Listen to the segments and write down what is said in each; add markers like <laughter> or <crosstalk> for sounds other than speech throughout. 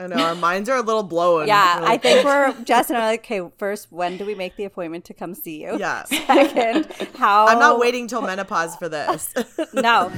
I know our minds are a little blown. Yeah, We're I think <laughs> we're Jess and I are like, okay, first, when do we make the appointment to come see you? Yeah. <laughs> Second, how I'm not waiting till menopause for this. <laughs> No.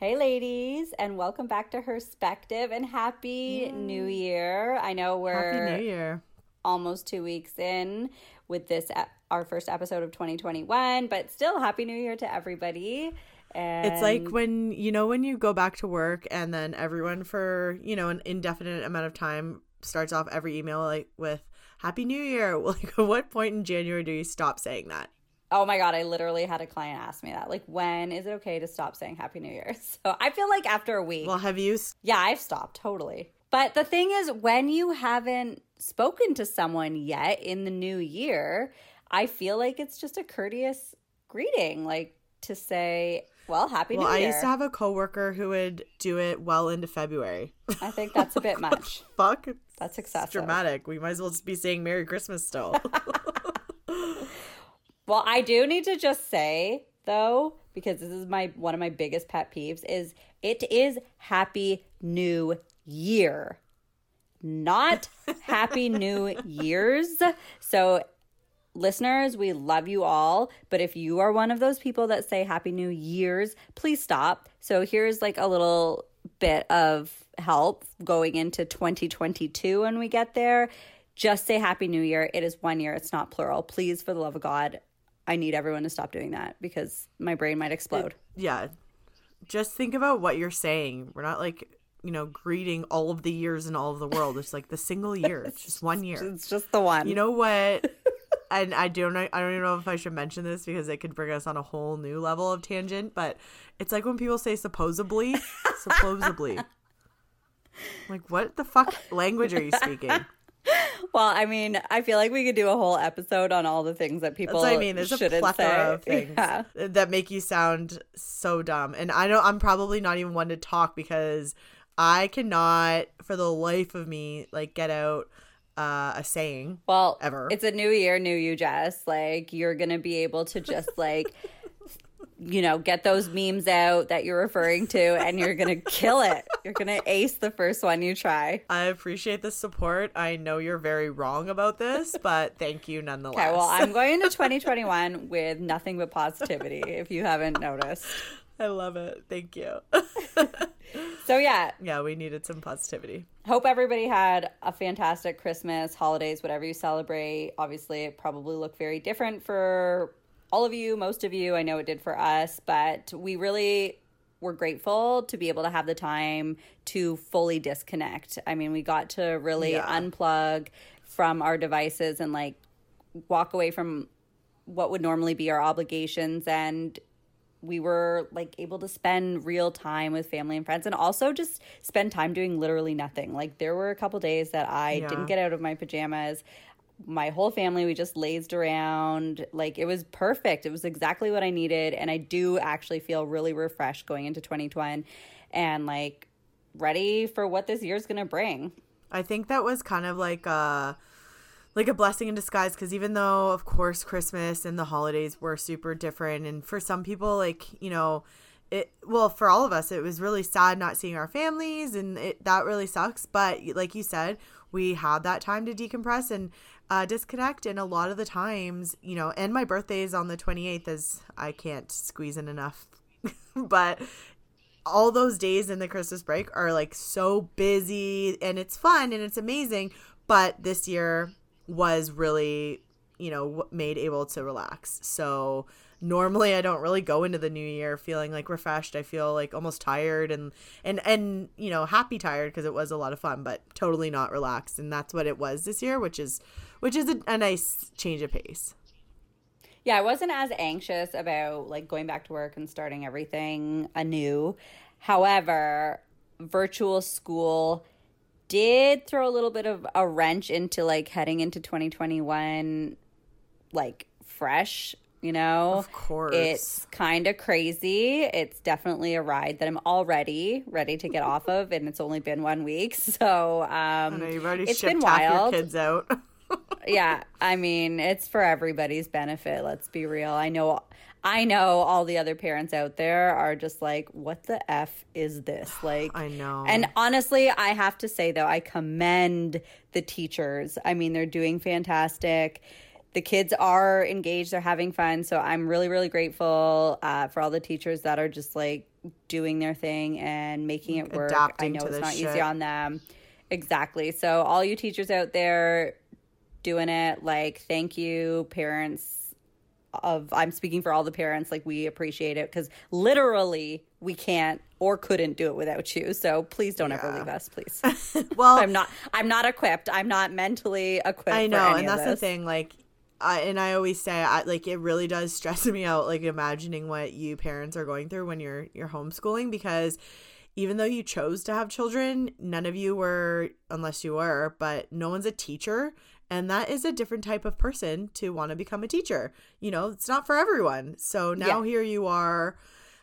Hey, ladies, and welcome back to Herspective and Happy New Year. I know we're Happy New Year. almost two weeks in with this, our first episode of 2021, but still, Happy New Year to everybody. And It's like when you know when you go back to work and then everyone for you know an indefinite amount of time starts off every email like with Happy New Year. <laughs> Like, at what point in January do you stop saying that? Oh my god, I literally had a client ask me that. Like, when is it okay to stop saying Happy New Year? <laughs> So I feel like after a week, Well, have you? yeah, I've stopped totally. But the thing is, when you haven't spoken to someone yet in the new year, I feel like it's just a courteous greeting, like to say, "Well, Happy Well, New I Year." I used to have a coworker who would do it well into February. I think that's a bit <laughs> much. Fuck, That's it's excessive. dramatic. We might as well just be saying Merry Christmas still. <laughs> Well, I do need to just say though, because this is my one of my biggest pet peeves is it is Happy New Year. Not <laughs> Happy New Years. So listeners, we love you all, but if you are one of those people that say Happy New Year's, please stop. So here's like a little bit of help going into 2022 when we get there. Just say Happy New Year. It is one year, it's not plural. Please, for the love of God, I need everyone to stop doing that because my brain might explode. yeah, just think about what you're saying. We're not like you know greeting all of the years in all of the world. It's like the single year. It's <laughs> just one year. It's just the one. You know what? <laughs> and I don't. I don't even know if I should mention this because it could bring us on a whole new level of tangent. But it's like when people say supposedly, <laughs> supposedly. Like, what the fuck language are you speaking? Well, I mean, I feel like we could do a whole episode on all the things that people I mean. There's a plethora say. of <laughs> things Yeah. that make you sound so dumb. And I know I'm probably not even one to talk because I cannot, for the life of me, like get out uh, a saying. Well, Ever. It's a new year, new you, Jess. Like you're gonna be able to just like, <laughs> you know, get those memes out that you're referring to, and you're gonna <laughs> kill it. You're gonna ace the first one you try. I appreciate the support. I know you're very wrong about this, but thank you nonetheless. Okay, well, I'm going into <laughs> 2021 with nothing but positivity. If you haven't noticed, I love it. Thank you. <laughs> so yeah, yeah, we needed some positivity. hope everybody had a fantastic Christmas, holidays, whatever you celebrate. Obviously, it probably looked very different for all of you, most of you. I know it did for us, but we really were grateful to be able to have the time to fully disconnect. I mean, we got to really Yeah. unplug from our devices and like walk away from what would normally be our obligations and we were like able to spend real time with family and friends and also just spend time doing literally nothing. Like there were a couple days that I Yeah. didn't get out of my pajamas. My whole family we just lazed around. Like it was perfect. It was exactly what I needed and I do actually feel really refreshed going into 2020 and like ready for what this year's going to bring. I think that was kind of like a like a blessing in disguise because even though of course Christmas and the holidays were super different and for some people like, you know, it well for all of us it was really sad not seeing our families and it that really sucks, but like you said, we had that time to decompress and uh, disconnect and a lot of the times, you know, and my birthday is on the 28th as I can't squeeze in enough. <laughs> but all those days in the Christmas break are like so busy and it's fun and it's amazing. But this year was really, you know, made able to relax. So normally I don't really go into the new year feeling like refreshed. I feel like almost tired and and and you know happy tired because it was a lot of fun, but totally not relaxed. And that's what it was this year, which is which is a, a nice change of pace. Yeah, I wasn't as anxious about like going back to work and starting everything anew. However, virtual school did throw a little bit of a wrench into like heading into 2021 like fresh You know, Of course. it's kind of crazy. It's definitely a ride that I'm already ready to get off of, and it's only been one week, <laughs> so um, know you've already it's shipped been half wild. your kids out. <laughs> yeah, I mean, it's for everybody's benefit. Let's be real. I know, I know, all the other parents out there are just like, "What the f is this?" <sighs> Like, I know. And honestly, I have to say though, I commend the teachers. I mean, they're doing fantastic. The kids are engaged; they're having fun. So I'm really, really grateful uh, for all the teachers that are just like doing their thing and making it work. I know it's not shit. easy on them. Exactly. So all you teachers out there doing it, like thank you, parents of I'm speaking for all the parents, like we appreciate it because literally we can't or couldn't do it without you. So please don't ever leave us, please. <laughs> well, I'm not I'm not equipped. I'm not mentally equipped. I know, and that's the thing. Like, I and I always say, I like it really does stress <laughs> me out. Like imagining what you parents are going through when you're you're homeschooling because even though you chose to have children, none of you were, unless you were, but no one's a teacher. And that is a different type of person to want to become a teacher. You know, it's not for everyone. So now Yeah. here you are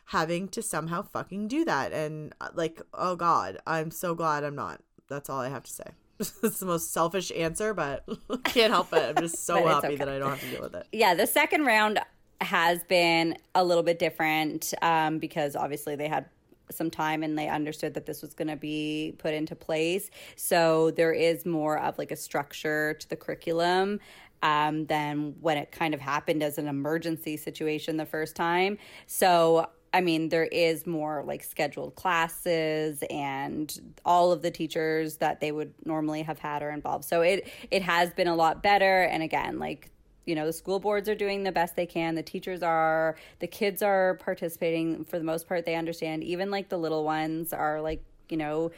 having to somehow fucking do that. And uh, like, oh God, I'm so glad I'm not. That's all I have to say. <laughs> it's the most selfish answer, but <laughs> can't help it. I'm just so <laughs> happy okay. that I don't have to deal with it. yeah, the second round has been a little bit different um, because obviously they had some time and they understood that this was going to be put into place. So there is more of like a structure to the curriculum um, than when it kind of happened as an emergency situation the first time. So I mean, there is more like scheduled classes and all of the teachers that they would normally have had are involved. So it it has been a lot better. And again, like you know the school boards are doing the best they can. The teachers are the kids are participating for the most part they understand. Even like the little ones are like you know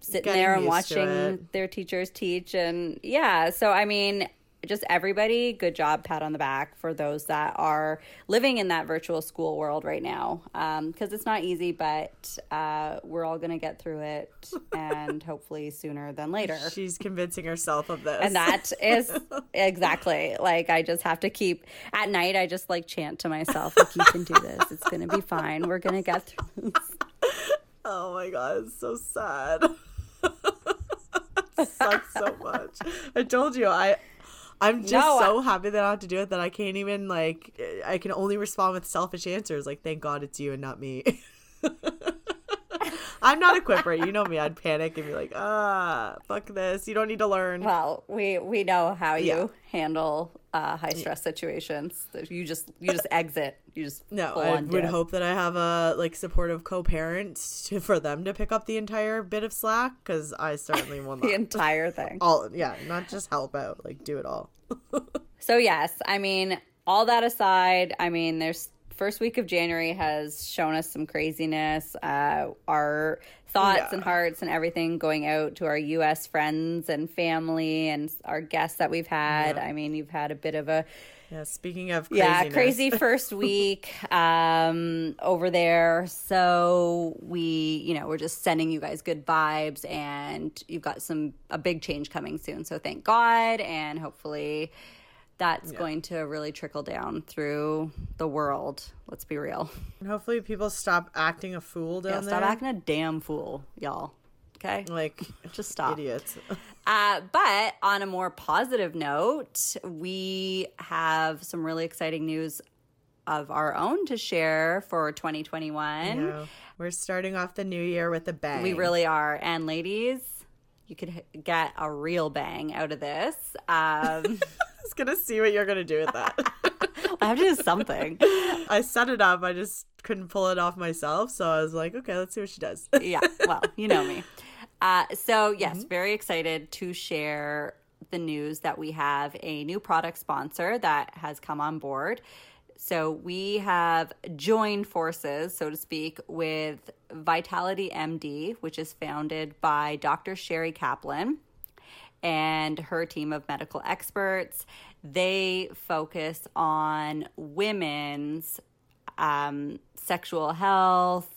sitting Getting there and watching their teachers teach and yeah. So i mean just everybody good job pat on the back for those that are living in that virtual school world right now because it's not easy but uh, we're all going to get through it <laughs> and hopefully sooner than later She's convincing herself of this. and that is <laughs> exactly like I just have to keep at night. I just like chant to myself, like you can do this. It's gonna be fine. We're gonna get through this. <laughs> Oh my god, it's so sad. It sucks so much. I told you, I I'm just No, I- so happy that I have to do it that I can't even like I can only respond with selfish answers like thank God it's you and not me. <laughs> I'm not a quipper, you know me. I'd panic and be like, ah, fuck this. You don't need to learn. Well, we we know how you Yeah. handle uh, high stress situations. You just you just exit. You just No, I would dip. hope that I have a like supportive co-parent to, for them to pick up the entire bit of slack because I certainly will <laughs> not. the entire thing. all yeah, not just help out, like do it all. <laughs> So yes, I mean, all that aside, I mean, there's first week of January has shown us some craziness. Uh, our thoughts Yeah. and hearts and everything going out to our U.S. friends and family and our guests that we've had. I mean, you've had a bit of a Yeah, speaking of yeah crazy <laughs> first week um over there so we you know we're just sending you guys good vibes and you've got some a big change coming soon so thank god and hopefully that's going to really trickle down through the world let's be real And hopefully people stop acting a fool down yeah, there. stop acting a damn fool y'all okay like <laughs> just stop idiots. <laughs> Uh, but on a more positive note, we have some really exciting news of our own to share for 2021. Yeah. We're starting off the new year with a bang. We really are. And ladies, you could get a real bang out of this. Um, <laughs> I was gonna see what you're gonna do with that. <laughs> I have to do something. I set it up. I just couldn't pull it off myself, so I was like, okay, let's see what she does. <laughs> yeah, well, you know me. Uh, so, yes, very excited to share the news that we have a new product sponsor that has come on board. So, we have joined forces, so to speak, with Vitality MD, which is founded by Dr. Sherry Kaplan and her team of medical experts. They focus on women's um, sexual health,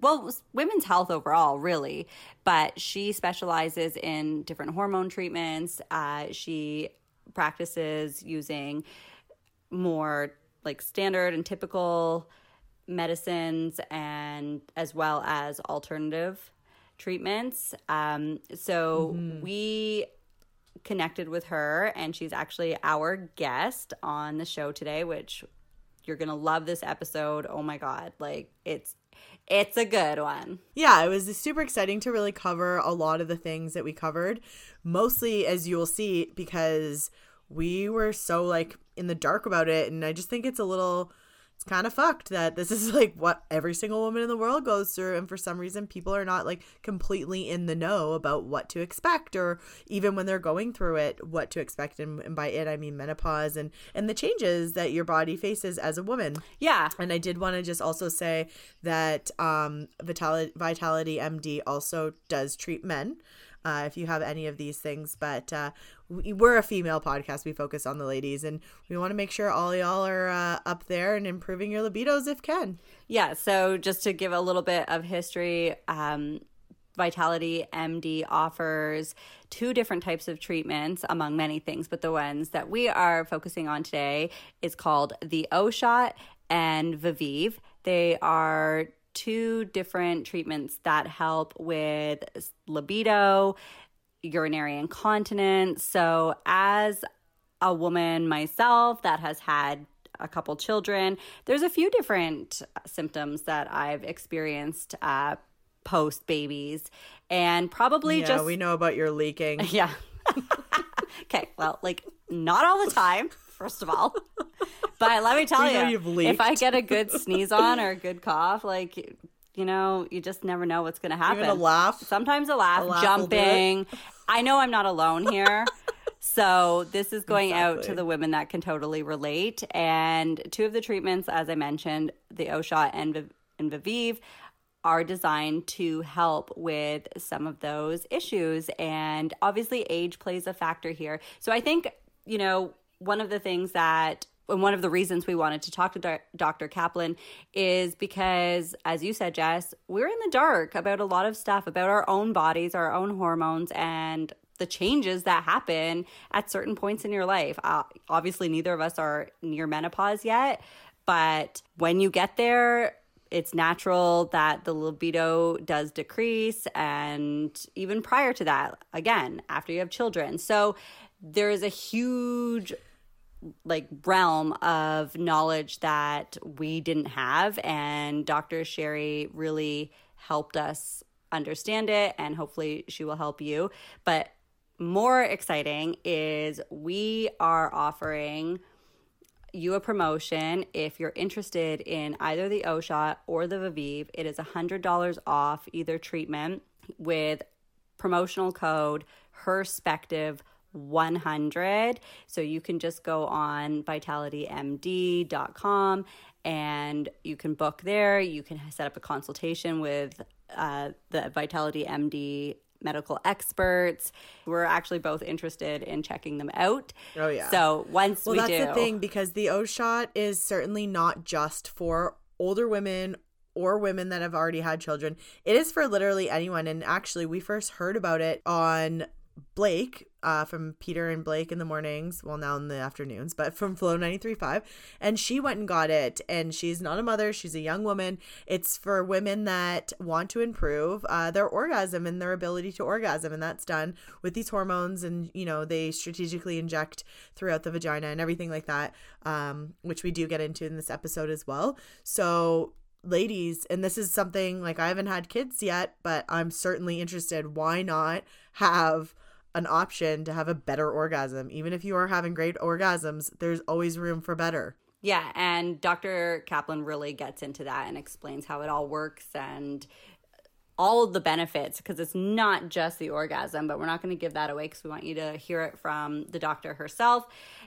well, women's health overall, really. But she specializes in different hormone treatments. Uh, she practices using more like standard and typical medicines and as well as alternative treatments. Um, so we connected with her, and she's actually our guest on the show today, which you're gonna love this episode. Oh my god, like it's it's a good one. Yeah, it was super exciting to really cover a lot of the things that we covered, mostly as you will see, because we were so like in the dark about it. And I just think it's a little, it's kind of fucked that this is <laughs> like what every single woman in the world goes through. And for some reason, people are not like completely in the know about what to expect, or even when they're going through it, what to expect. And, and by it, I mean menopause and, and the changes that your body faces as a woman. Yeah, And I did want to just also say that um, Vitality, Vitality MD also does treat men. Uh, if you have any of these things, but uh, we, we're a female podcast. We focus on the ladies, and we want to make sure all y'all are uh, up there and improving your libidos if can. Yeah, so just to give a little bit of history, um, Vitality MD offers two different types of treatments among many things, but the ones that we are focusing on today is called the O shot and Viveve. They are two different treatments that help with libido, urinary incontinence. So, as a woman myself that has had a couple children, there's a few different symptoms that I've experienced uh, post babies, and probably Yeah, just we know about your leaking. <laughs> yeah. <laughs> okay, well, like not all the time, first of all. <laughs> But let me tell you, if I get a good <laughs> sneeze on or a good cough, like you know, you just never know what's going to happen. Even a laugh. Sometimes a laugh, A laugh will do it. jumping. I know I'm not alone here. <laughs> So this is going out to the women that can totally relate. And two of the treatments, as I mentioned, the O shot and, Viv- and Viveve, are designed to help with some of those issues. And obviously, age plays a factor here. So I think, you know, one of the things that and one of the reasons we wanted to talk to Dr. Kaplan is because, as you said, Jess, we're in the dark about a lot of stuff about our own bodies, our own hormones, and the changes that happen at certain points in your life. Uh, obviously, neither of us are near menopause yet, but when you get there, it's natural that the libido does decrease and even prior to that again after you have children so there is a huge like realm of knowledge that we didn't have and dr sherry really helped us understand it and hopefully she will help you but more exciting is we are offering you a promotion if you're interested in either the O shot or the Viveve. It is $100 off either treatment with promotional code HERSPECTIVE100. So you can just go on vitalitymd.com and you can book there. You can set up a consultation with uh, the Vitality MD medical experts. We're actually both interested in checking them out. Oh, yeah. So once Well, we that's do, the thing because the O shot is certainly not just for older women or women that have already had children. It is for literally anyone. And actually, we first heard about it on Blake uh, from Peter and Blake in the mornings. Well, now in the afternoons, but from Flow 93.5. And she went and got it. And she's not a mother, she's a young woman. It's for women that want to improve uh, their orgasm and their ability to orgasm. And that's done with these hormones. And, you know, they strategically inject throughout the vagina and everything like that, um, which we do get into in this episode as well. So, ladies, and this is something like I haven't had kids yet, but I'm certainly interested. Why not have an option to have a better orgasm? Even if you are having great orgasms, there's always room for better. Yeah, and Dr. Kaplan really gets into that and explains how it all works and all of the benefits because it's not just the orgasm, but we're not going to give that away because we want you to hear it from the doctor herself.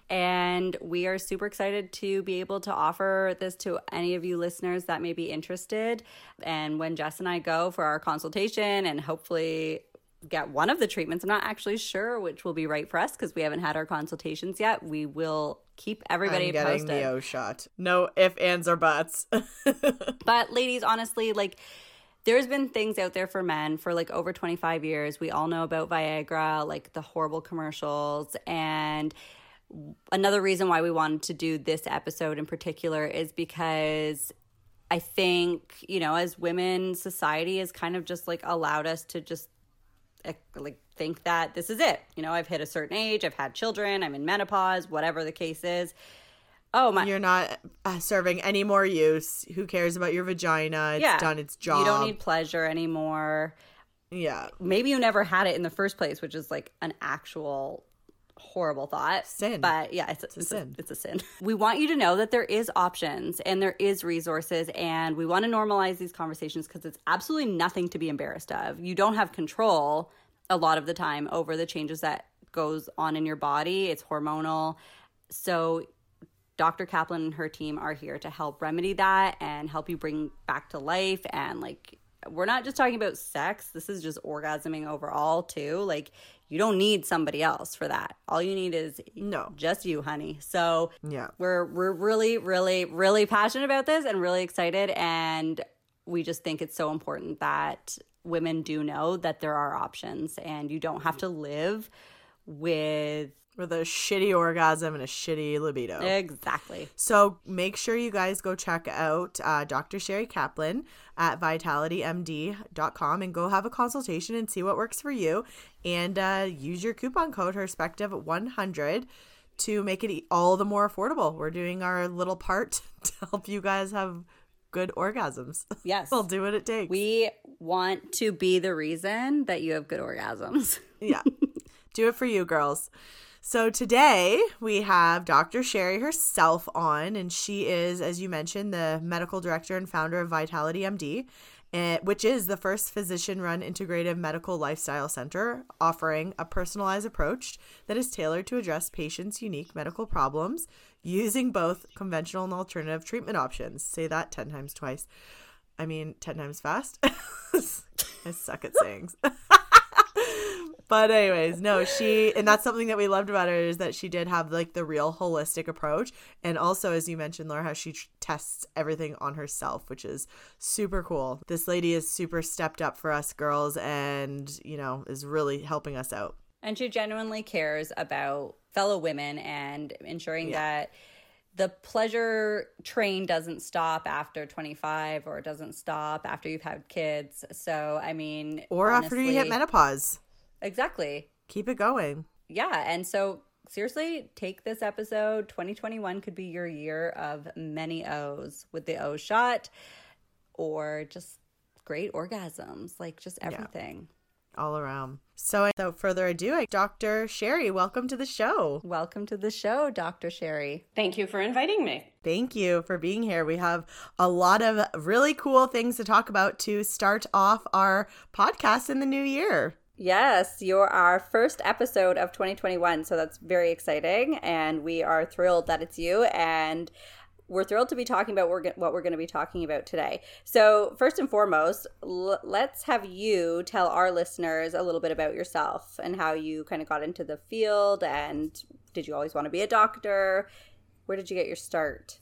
And we are super excited to be able to offer this to any of you listeners that may be interested. And when Jess and I go for our consultation and hopefully get one of the treatments, I'm not actually sure which will be right for us because we haven't had our consultations yet. We will keep everybody I'm getting posted. the O shot. No if, ands, or buts. <laughs> But ladies, honestly, like there's been things out there for men for like over 25 years. We all know about Viagra, like the horrible commercials and another reason why we wanted to do this episode in particular is because I think, you know, as women, society has kind of just like allowed us to just like think that this is it. You know, I've hit a certain age, I've had children, I'm in menopause, whatever the case is. Oh my! You're not uh, serving any more use. Who cares about your vagina? It's yeah, done its job. You don't need pleasure anymore. Yeah. Maybe you never had it in the first place, which is like an actual horrible thought. Sin. But yeah, it's, It's a it's sin. A, it's a sin. We want you to know that there is options and there is resources and we want to normalize these conversations because it's absolutely nothing to be embarrassed of. You don't have control a lot of the time over the changes that goes on in your body. It's hormonal. So Dr. Kaplan and her team are here to help remedy that and help you bring back to life and like we're not just talking about sex. This is just orgasming overall too. Like you don't need somebody else for that. All you need is No. just you, honey. So Yeah. we're we're really really really passionate about this and really excited and we just think it's so important that women do know that there are options and you don't have to live with With a shitty orgasm and a shitty libido. exactly. So make sure you guys go check out uh, Dr. Sherry Kaplan at vitalitymd.com and go have a consultation and see what works for you. And uh, use your coupon code Herspective100 to make it all the more affordable. We're doing our little part <laughs> to help you guys have good orgasms. Yes. <laughs> we'll do what it takes. We want to be the reason that you have good orgasms. <laughs> yeah. Do it for you, girls. So today we have Dr. Sherry herself on, and she is, as you mentioned, the medical director and founder of Vitality MD, eh, which is the first physician run integrative medical lifestyle center offering a personalized approach that is tailored to address patients' unique medical problems using both conventional and alternative treatment options. Say that 10 times twice. I mean, 10 times fast. <laughs> I suck at sayings. <laughs> but anyways, no, she and that's something that we loved about her is that she did have like the real holistic approach and also as you mentioned Laura how she tr- tests everything on herself, which is super cool. This lady is super stepped up for us girls and, you know, is really helping us out. And she genuinely cares about fellow women and ensuring that the pleasure train doesn't stop after 25 or it doesn't stop after you've had kids. So, I mean, Or after you hit menopause. Exactly. Keep it going. Yeah. And so, seriously, take this episode. 2021 could be your year of many O's with the O shot or just great orgasms, like just everything. all around. So without further ado, Dr. Sherry, welcome to the show. Welcome to the show, Dr. Sherry. Thank you for inviting me. Thank you for being here. We have a lot of really cool things to talk about to start off our podcast in the new year. Yes, you're our first episode of 2021. So that's very exciting. And we are thrilled that it's you. And we're thrilled to be talking about what we're going to be talking about today. So, first and foremost, let's have you tell our listeners a little bit about yourself and how you kind of got into the field. And did you always want to be a doctor? Where did you get your start?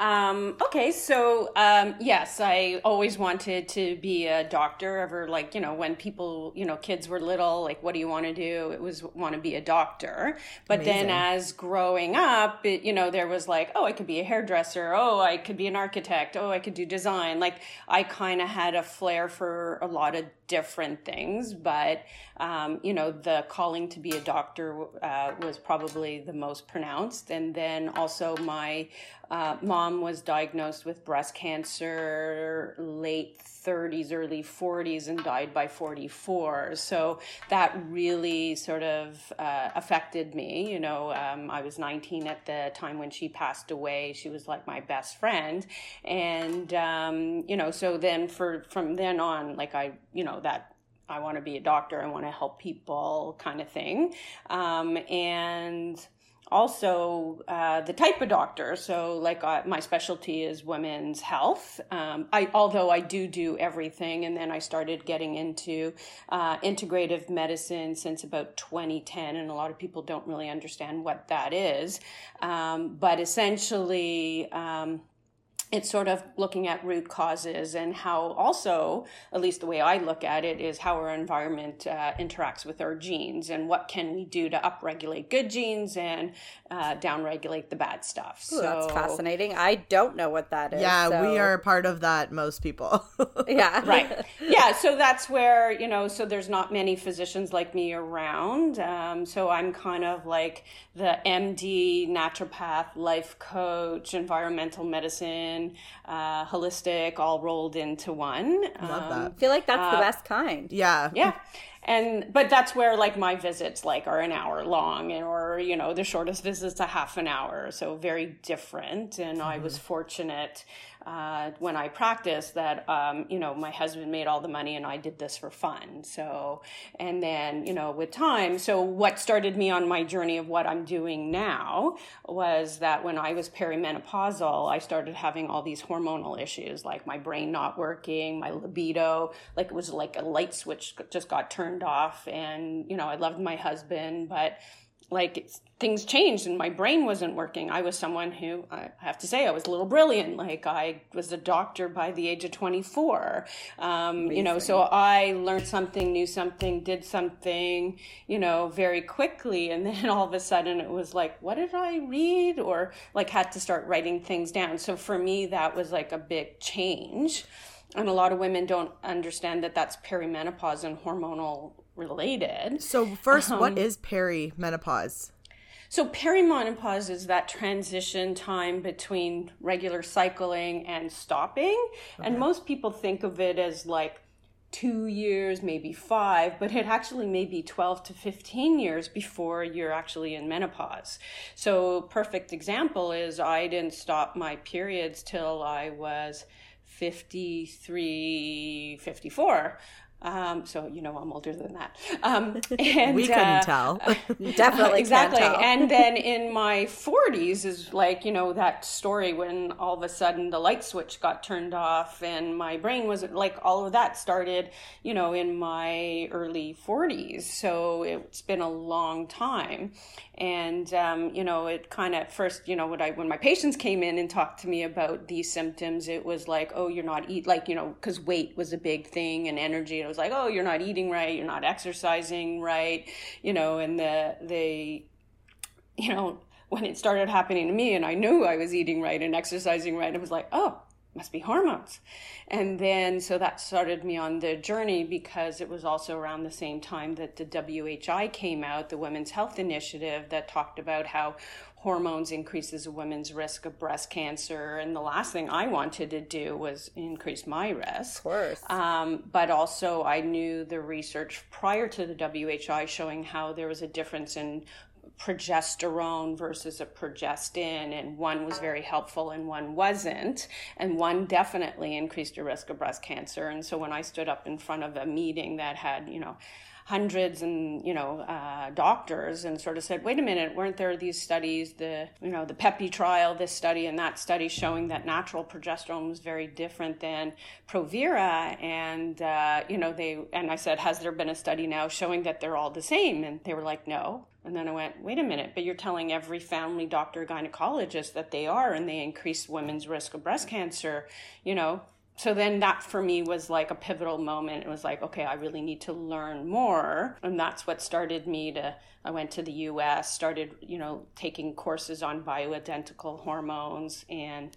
Um, okay, so um, yes, I always wanted to be a doctor. Ever like you know when people you know kids were little, like what do you want to do? It was want to be a doctor. But then as growing up, it, you know there was like oh I could be a hairdresser. Oh I could be an architect. Oh I could do design. Like I kind of had a flair for a lot of different things, but um, you know the calling to be a doctor uh, was probably the most pronounced. And then also my uh, mom was diagnosed with breast cancer late 30s, early 40s, and died by 44. So that really sort of uh, affected me. You know, um, I was 19 at the time when she passed away. She was like my best friend, and um, you know, so then for from then on, like I, you know, that I want to be a doctor. I want to help people, kind of thing, um, and also uh, the type of doctor. So, like uh, my specialty is women's health. Um, I although I do do everything, and then I started getting into uh, integrative medicine since about 2010, and a lot of people don't really understand what that is. Um, but essentially. Um, it's sort of looking at root causes and how also at least the way i look at it is how our environment uh, interacts with our genes and what can we do to upregulate good genes and uh, downregulate the bad stuff Ooh, so that's fascinating. I don't know what that is. Yeah, so- we are part of that, most people. <laughs> Yeah. <laughs> right yeah so that's where you know so there's not many physicians like me around um, so i'm kind of like the md naturopath life coach environmental medicine uh, holistic all rolled into one Love Um, that. I feel like that's Uh, the best kind. Yeah. yeah and but that's where like my visits like are an hour long or you know the shortest visit's a half an hour. So very different. And i was fortunate uh, when i practiced that um, you know my husband made all the money and i did this for fun. So and then you know with time so what started me on my journey of what i'm doing now was that when i was perimenopausal i started having all these hormonal issues like my brain not working my libido like it was like a light switch just got turned off and you know i loved my husband but like things changed and my brain wasn't working. I was someone who i have to say i was a little brilliant. Like i was a doctor by the age of 24 um, you know so i learned something knew something did something you know very quickly. <laughs> And then all of a sudden it was like what did i read? Or like had to start writing things down. So for me that was like a big change and a lot of women don't understand that that's perimenopause and hormonal related So first, what Um, is perimenopause? so perimenopause is that transition time between regular cycling and stopping. And most people think of it as like two years, maybe five, but it actually may be 12 to 15 years before you're actually in menopause. So perfect example is I didn't stop my periods till I was 53, 54. Um, so you know I'm older than that. Um, <laughs> and We couldn't uh, tell. <laughs> Definitely exactly. Tell. And <laughs> then in my 40s is like, you know, that story when all of a sudden the light switch got turned off and my brain wasn't like all of that started, you know, in my early 40s. So it's been a long time. And, um, you know, it kind of first, you know, when I, when my patients came in and talked to me about these symptoms, it was like, oh, you're not eat, like, you know, cause weight was a big thing and energy. Was like, oh, you're not eating right. You're not exercising right. You know, and the, the, you know, when it started happening to me and I knew I was eating right and exercising right, it was like, oh, must be hormones. And then, so that started me on the journey because it was also around the same time that the WHI came out, the Women's Health Initiative, that talked about how hormones increases a woman's risk of breast cancer. And the last thing I wanted to do was increase my risk. Of course. Um, but also, I knew the research prior to the WHI showing how there was a difference in progesterone versus a progestin, and one was very helpful and one wasn't. And one definitely increased your risk of breast cancer. And so when I stood up in front of a meeting that had, you know, hundreds and you know uh, doctors and sort of said wait a minute weren't there these studies the you know the PEPI trial this study and that study showing that natural progesterone was very different than provera? And uh, you know they and i said has there been a study now showing that they're all the same? And they were like no. And then i went wait a minute but you're telling every family doctor gynecologist that they are and they increase women's risk of breast cancer you know so then that for me was like a pivotal moment. It was like, okay, I really need to learn more. And that's what started me to, I went to the US, started, you know, taking courses on bioidentical hormones. And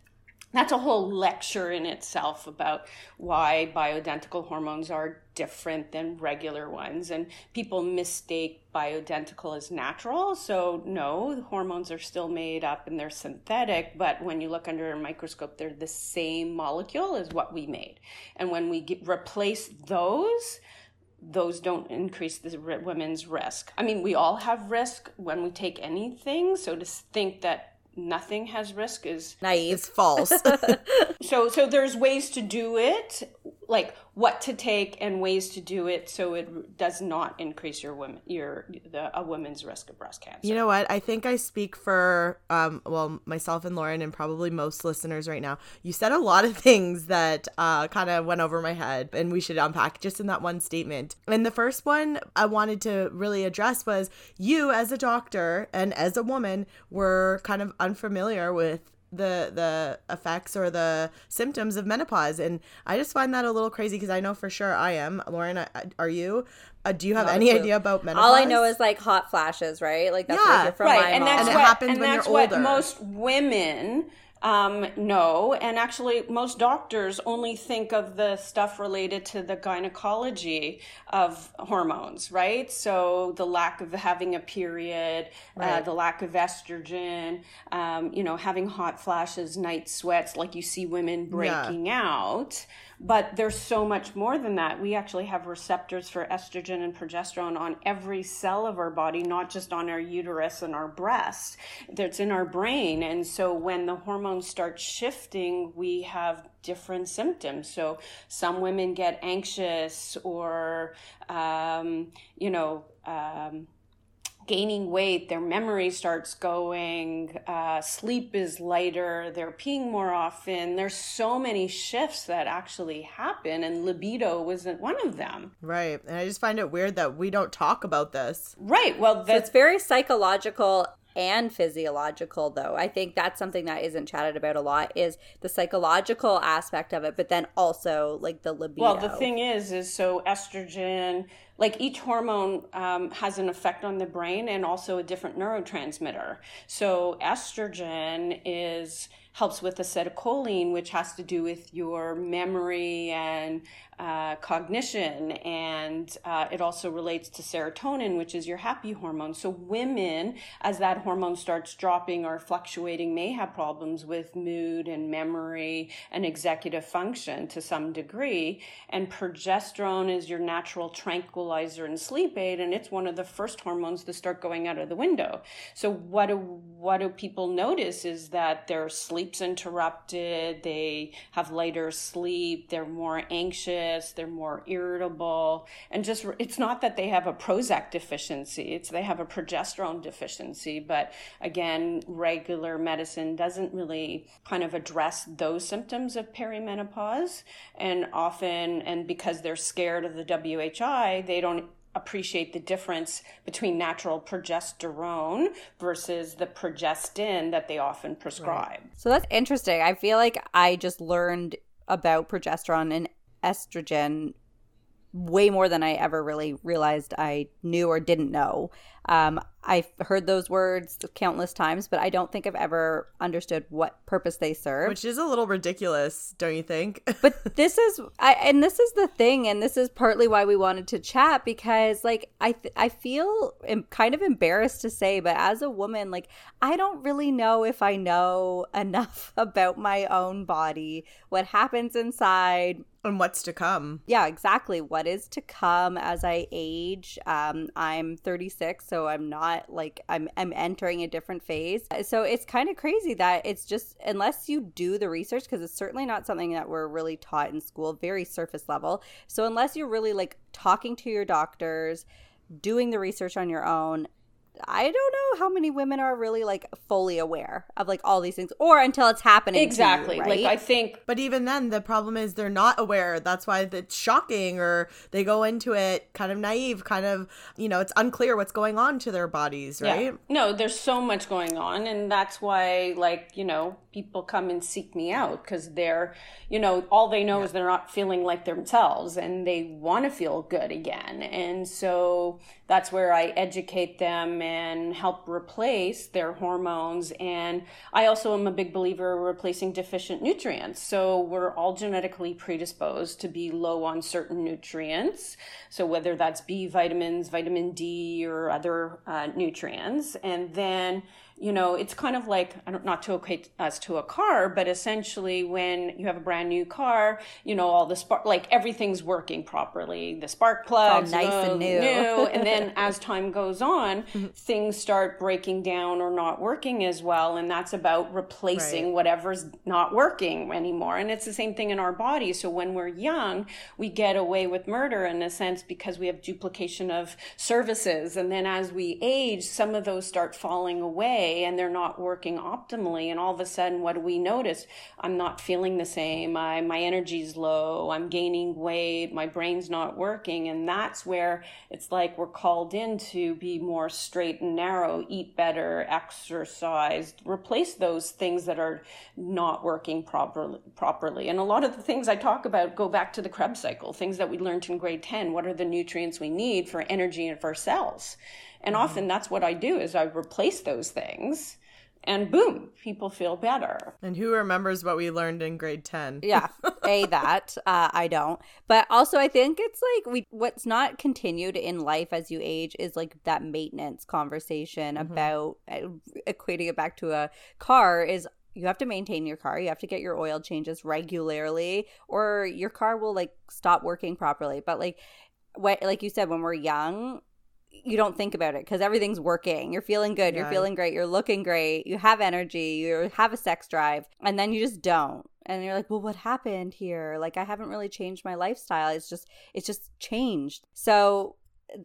that's a whole lecture in itself about why bioidentical hormones are different than regular ones. And people mistake bioidentical as natural. So, no, the hormones are still made up and they're synthetic. But when you look under a microscope, they're the same molecule as what we made. And when we get, replace those, those don't increase the women's risk. I mean, we all have risk when we take anything. So to think that nothing has risk is Naive. It's false. <laughs> so so there's ways to do it like what to take and ways to do it so it does not increase your women your the, a woman's risk of breast cancer You know what? I think I speak for um well myself and Lauren and probably most listeners right now. You said a lot of <laughs> things that uh kind of went over my head and we should unpack just in that one statement. And the first one I wanted to really address was you as a doctor and as a woman were kind of unfamiliar with the the effects or the symptoms of menopause. And i just find that a little crazy because i know for sure i am. Lauren are you? Uh, do you have Not any idea about menopause all i know is like hot flashes right? Like that's yeah. what from right and that's and what, it happens and when that's you're older. what most women um, no, and actually, most doctors only think of the stuff related to the gynecology of hormones, right? So the lack of having a period, uh, right. uh, the lack of estrogen, um, you know, having hot flashes, night sweats, like you see women breaking yeah. out. But there's so much more than that. We actually have receptors for estrogen and progesterone on every cell of our body, not just on our uterus and our breast. That's in our brain. And so when the hormones start shifting, we have different symptoms. So some women get anxious or, um, you know, um, gaining weight, their memory starts going, uh, sleep is lighter, they're peeing more often. There's so many shifts that actually happen, and libido wasn't one of them. Right. And I just find it weird that we don't talk about this. Right. Well, so it's very psychological and physiological though i think that's something that isn't chatted about a lot is the psychological aspect of it but then also like the libido well the thing is is so estrogen like each hormone um, has an effect on the brain and also a different neurotransmitter so estrogen is helps with acetylcholine which has to do with your memory and uh, cognition, and uh, it also relates to serotonin, which is your happy hormone. So, women, as that hormone starts dropping or fluctuating, may have problems with mood and memory and executive function to some degree. And progesterone is your natural and sleep aid, and it's one of the first hormones to start going out of the window. So, what do what do people notice is that their sleep's interrupted, they have lighter sleep, they're more anxious they're more irritable, and just it's not that they have a Prozac deficiency, it's they have a progesterone deficiency. But again, regular medicine doesn't really kind of address those symptoms of perimenopause, and often, and because they're scared of the WHI, they don't appreciate the difference between natural progesterone versus the progestin that they often prescribe. Right. So that's interesting. I feel like I just learned about progesterone and estrogen way more than I ever really realized I knew or didn't know. Um, I've heard those words countless times, but I don't think I've ever understood what purpose they serve. Which is a little ridiculous, don't you think? <laughs> but this is, I, and this is the thing, and this is partly why we wanted to chat because, like, I th- I feel kind of embarrassed to say, but as a woman, like, I don't really know if I know <laughs> enough about my own body, what happens inside, and what's to come. Yeah, exactly. What is to come as I age? Um, I'm 36, so I'm not like I'm I'm entering a different phase. So it's kind of crazy that it's just unless you do the research because it's certainly not something that we're really taught in school, very surface level. So unless you're really like talking to your doctors, doing the research on your own, I don't know how many women are really like fully aware of like all these things or until it's happening. Exactly. You, right? Like I think But even then the problem is they're not aware. That's why it's shocking or they go into it kind of naive, kind of, you know, it's unclear what's going on to their bodies, right? Yeah. No, there's so much going on and that's why like, you know, people come and seek me out because they're, you know, all they know yeah. is they're not feeling like themselves and they want to feel good again. And so that's where I educate them and help replace their hormones. And I also am a big believer replacing deficient nutrients. So we're all genetically predisposed to be low on certain nutrients. So whether that's B vitamins, vitamin D, or other uh, nutrients. And then you know, it's kind of like, not to equate us to a car, but essentially when you have a brand new car, you know, all the spark, like everything's working properly. The spark plugs, nice and new. new. and then <laughs> as time goes on, mm-hmm. things start breaking down or not working as well. And that's about replacing right. whatever's not working anymore. And it's the same thing in our body. So when we're young, we get away with murder in a sense because we have duplication of services. And then as we age, some of those start falling away day and they're not working optimally. And all of a sudden, what do we notice? I'm not feeling the same. I, my energy's low. I'm gaining weight. My brain's not working. And that's where it's like we're called in to be more straight and narrow, eat better, exercise, replace those things that are not working properly. properly. And a lot of the things I talk about go back to the Krebs cycle, things that we learned in grade 10. What are the nutrients we need for energy and for cells? And mm-hmm. often that's what I do is I replace those things and boom, people feel better. And who remembers what we learned in grade 10? yeah, <laughs> A, that. Uh, I don't. But also, I think it's like we what's not continued in life as you age is like that maintenance conversation mm-hmm. about uh, equating it back to a car is you have to maintain your car. You have to get your oil changes regularly, or your car will like stop working properly. But like, what like you said, when we're young, you don't think about it because everything's working. You're feeling good. Yeah. You're feeling great. You're looking great. You have energy. You have a sex drive. And then you just don't. And you're like, well, what happened here? Like, I haven't really changed my lifestyle. It's just, it's just changed. So,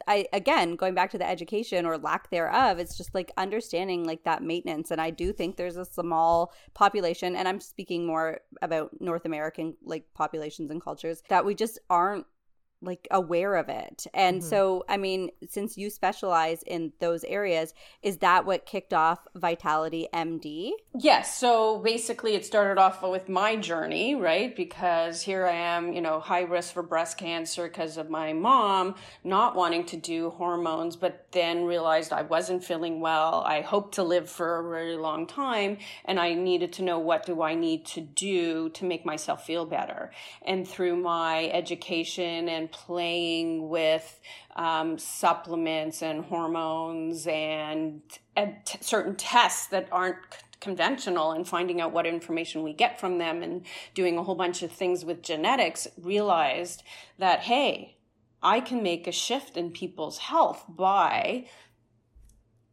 I, again, going back to the education or lack thereof, it's just like understanding like that maintenance. And I do think there's a small population, and I'm speaking more about North American like populations and cultures that we just aren't like aware of it. And mm-hmm. so, I mean, since you specialize in those areas, is that what kicked off Vitality MD? Yes. So basically, it started off with my journey, right? Because here I am, you know, high risk for breast cancer because of my mom not wanting to do hormones, but then realized I wasn't feeling well. I hoped to live for a very long time, and I needed to know what do I need to do to make myself feel better. And through my education and playing with um, supplements and hormones and, and t- certain tests that aren't conventional and finding out what information we get from them and doing a whole bunch of things with genetics realized that hey i can make a shift in people's health by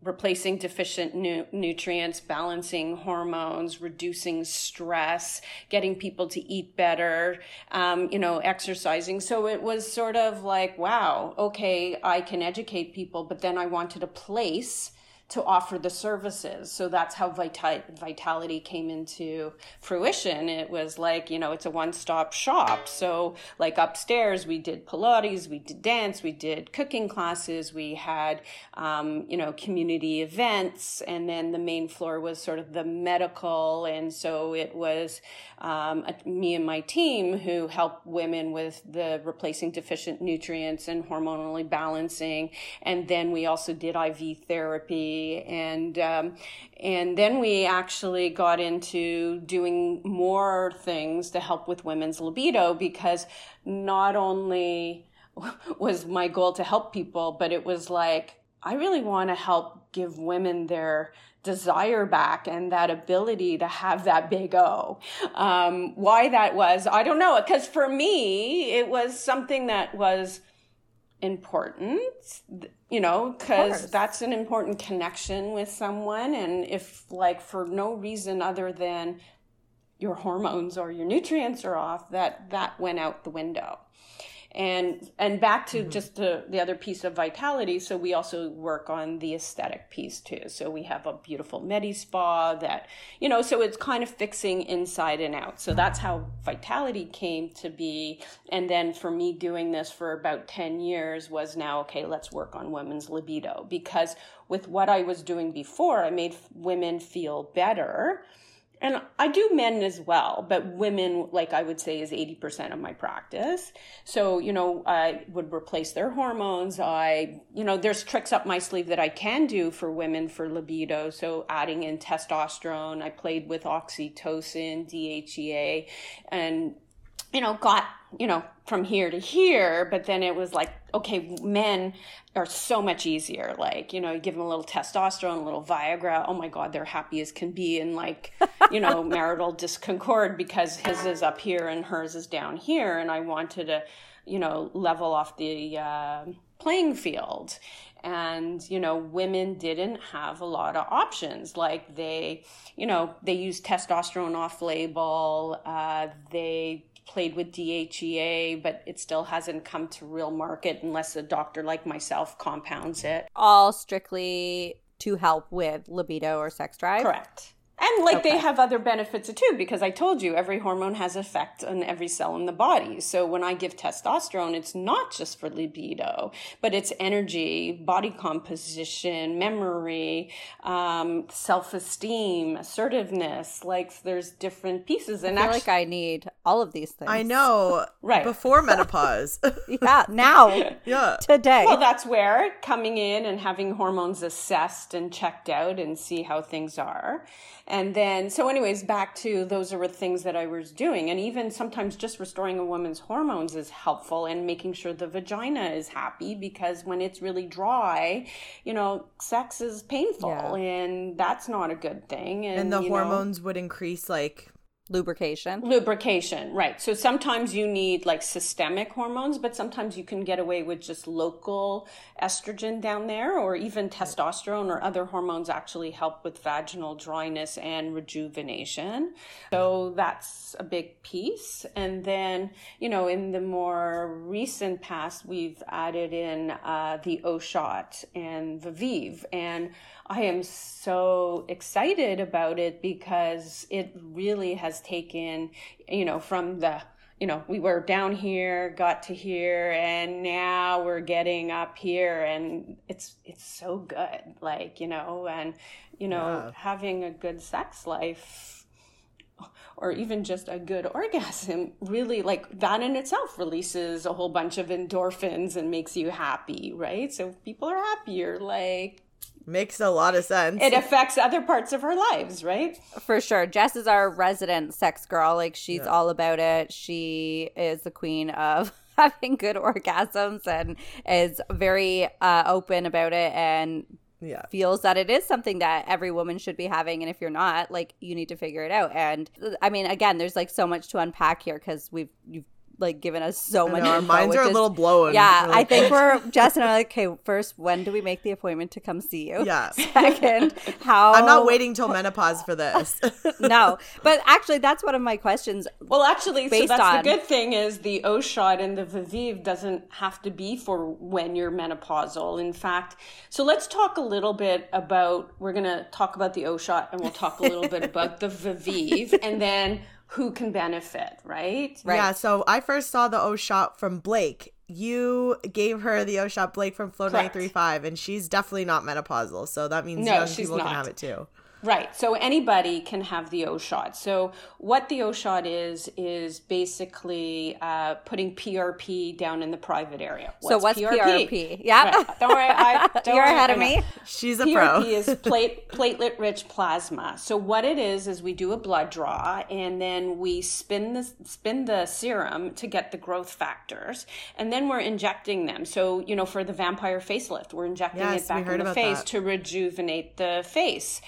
replacing deficient nu- nutrients, balancing hormones, reducing stress, getting people to eat better, um, you know, exercising. So it was sort of like, wow, okay, I can educate people, but then I wanted a place to offer the services. So that's how Vita- Vitality came into fruition. It was like, you know, it's a one stop shop. So, like upstairs, we did Pilates, we did dance, we did cooking classes, we had, um, you know, community events. And then the main floor was sort of the medical. And so it was um, me and my team who help women with the replacing deficient nutrients and hormonally balancing. And then we also did IV therapy, and um, and then we actually got into doing more things to help with women's libido because not only <laughs> was my goal to help people, but it was like I really want to help give women their desire back and that ability to have that big O. Um, why that was, I don't know. Because for me, it was something that was important, you know, because that's an important connection with someone. And if, like, for no reason other than your hormones or your nutrients are off, that that went out the window and and back to mm-hmm. just the, the other piece of vitality so we also work on the aesthetic piece too. So we have a beautiful medi spa that you know so it's kind of fixing inside and out. So that's how vitality came to be. And then for me doing this for about 10 years was now okay let's work on women's libido. Because with what i was doing before i made women feel better and I do men as well, but women, like I would say, is 80% of my practice. So, you know, I would replace their hormones. I, you know, there's tricks up my sleeve that I can do for women for libido. So, adding in testosterone, I played with oxytocin, DHEA, and you know, got, you know, from here to here, but then it was like, okay, men are so much easier. Like, you know, you give them a little testosterone, a little Viagra. Oh my God, they're happy as can be in like, you know, <laughs> marital disconcord because his is up here and hers is down here. And I wanted to, you know, level off the uh, playing field. And, you know, women didn't have a lot of options. Like they, you know, they used testosterone off label. Uh, they, played with DHEA, but it still hasn't come to real market unless a doctor like myself compounds it. All strictly to help with libido or sex drive. Correct. And like Okay. they have other benefits too, because I told you every hormone has effect on every cell in the body. So when I give testosterone, it's not just for libido, but it's energy, body composition, memory, um, self-esteem, assertiveness. Like there's different pieces, and I feel actually, like I need all of these things. I know. Right. Before menopause. <laughs> <laughs> Yeah, now, yeah. today. Well, that's where coming in and having hormones assessed and checked out and see how things are. And then, so, anyways, back to those are the things that I was doing. And even sometimes just restoring a woman's hormones is helpful and making sure the vagina is happy because when it's really dry, you know, sex is painful Yeah. and that's not a good thing. And, And the you know, hormones would increase like Lubrication. Lubrication, right. So sometimes you need like systemic hormones, but sometimes you can get away with just local estrogen down there, or even testosterone or other hormones actually help with vaginal dryness and rejuvenation. So that's a big piece. And then, you know, in the more recent past, we've added in uh, the O shot and Viveve. And I am so excited about it because it really has taken, you know, from the, you know, we were down here, got to here, and now we're getting up here, and it's it's so good, like you know, and you know, Yeah. having a good sex life or even just a good orgasm really like that in itself releases a whole bunch of endorphins and makes you happy right so people are happier like makes a lot of sense. it affects other parts of her lives right For sure. Jess is our resident sex girl. Like, she's Yeah. all about it. She is the queen of <laughs> having good orgasms and is very uh, open about it and yeah. feels that it is something that every woman should be having and if you're not like you need to figure it out and i mean again there's like so much to unpack here because we've you've like given us so I much know, our info, minds which are a is- little blown. yeah We're i think we're <laughs> jess and i are like okay first when do we make the appointment to come see you Yeah. <laughs> second how I'm not waiting till menopause for this. <laughs> no but actually that's one of my questions well actually so Based that's on- the good thing is the o shot and the Viveve doesn't have to be for when you're menopausal in fact so let's talk a little bit about we're going to talk about the o shot and we'll talk a little bit about the Viveve and then who can benefit right Right. Yeah, so I first saw the O shot from Blake. You gave her the O shot Blake from Flow Correct. 935, and she's definitely not menopausal. So that means No, young she's people can have it too. Right. So anybody can have the O shot. So what the O shot is is basically uh, putting PRP down in the private area. so what's prp, yeah Right. Don't worry. I, <laughs> don't you're worry, ahead of me She's a PRP pro. PRP is plate, platelet rich plasma. So what it is is we do a blood draw and then we spin the spin the serum to get the growth factors and then we're injecting them. So you know for the vampire facelift, we're injecting Yes, it back we in the face that. to rejuvenate the face.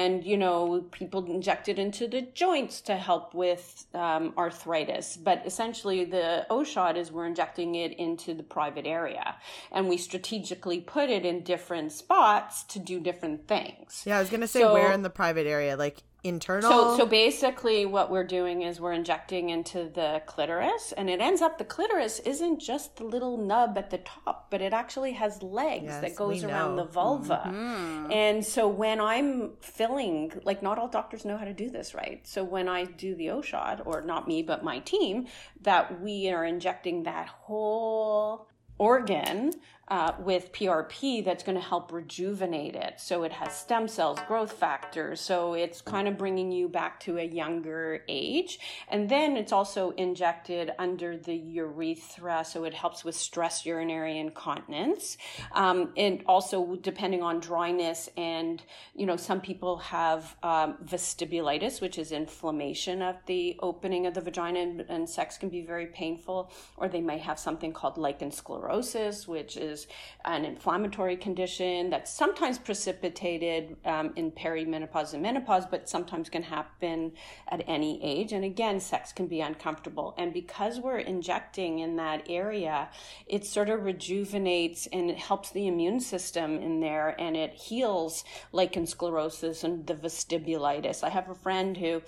And you know people inject it into the joints to help with um, arthritis. But essentially the O shot is we're injecting it into the private area and we strategically put it in different spots to do different things. Yeah, I was gonna say So- where in the private area, like internal. So, so basically, what we're doing is we're injecting into the clitoris, and it ends up the clitoris isn't just the little nub at the top, but it actually has legs Yes, that goes around know. the vulva. Mm-hmm. And so when I'm filling, like not all doctors know how to do this right. So when I do the O shot, or not me, but my team, that we are injecting that whole organ uh, with PRP that's going to help rejuvenate it. So it has stem cells, growth factors. So it's kind of bringing you back to a younger age. And then it's also injected under the urethra. So it helps with stress urinary incontinence. Um, and also, depending on dryness, and you know, some people have um, vestibulitis, which is inflammation of the opening of the vagina, and, and sex can be very painful. Or they may have something called lichen sclerosis, which is an inflammatory condition that's sometimes precipitated um, in perimenopause and menopause, but sometimes can happen at any age. And again, sex can be uncomfortable. And because we're injecting in that area, it sort of rejuvenates and it helps the immune system in there and it heals lichen sclerosis and the vestibulitis. I have a friend who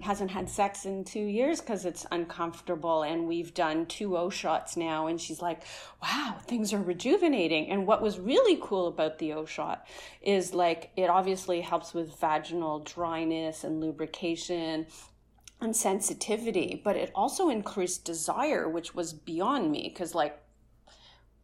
hasn't had sex in two years because it's uncomfortable. And we've done two O shots now. And she's like, wow, things are rejuvenating. And what was really cool about the O shot is like, it obviously helps with vaginal dryness and lubrication and sensitivity, but it also increased desire, which was beyond me because, like,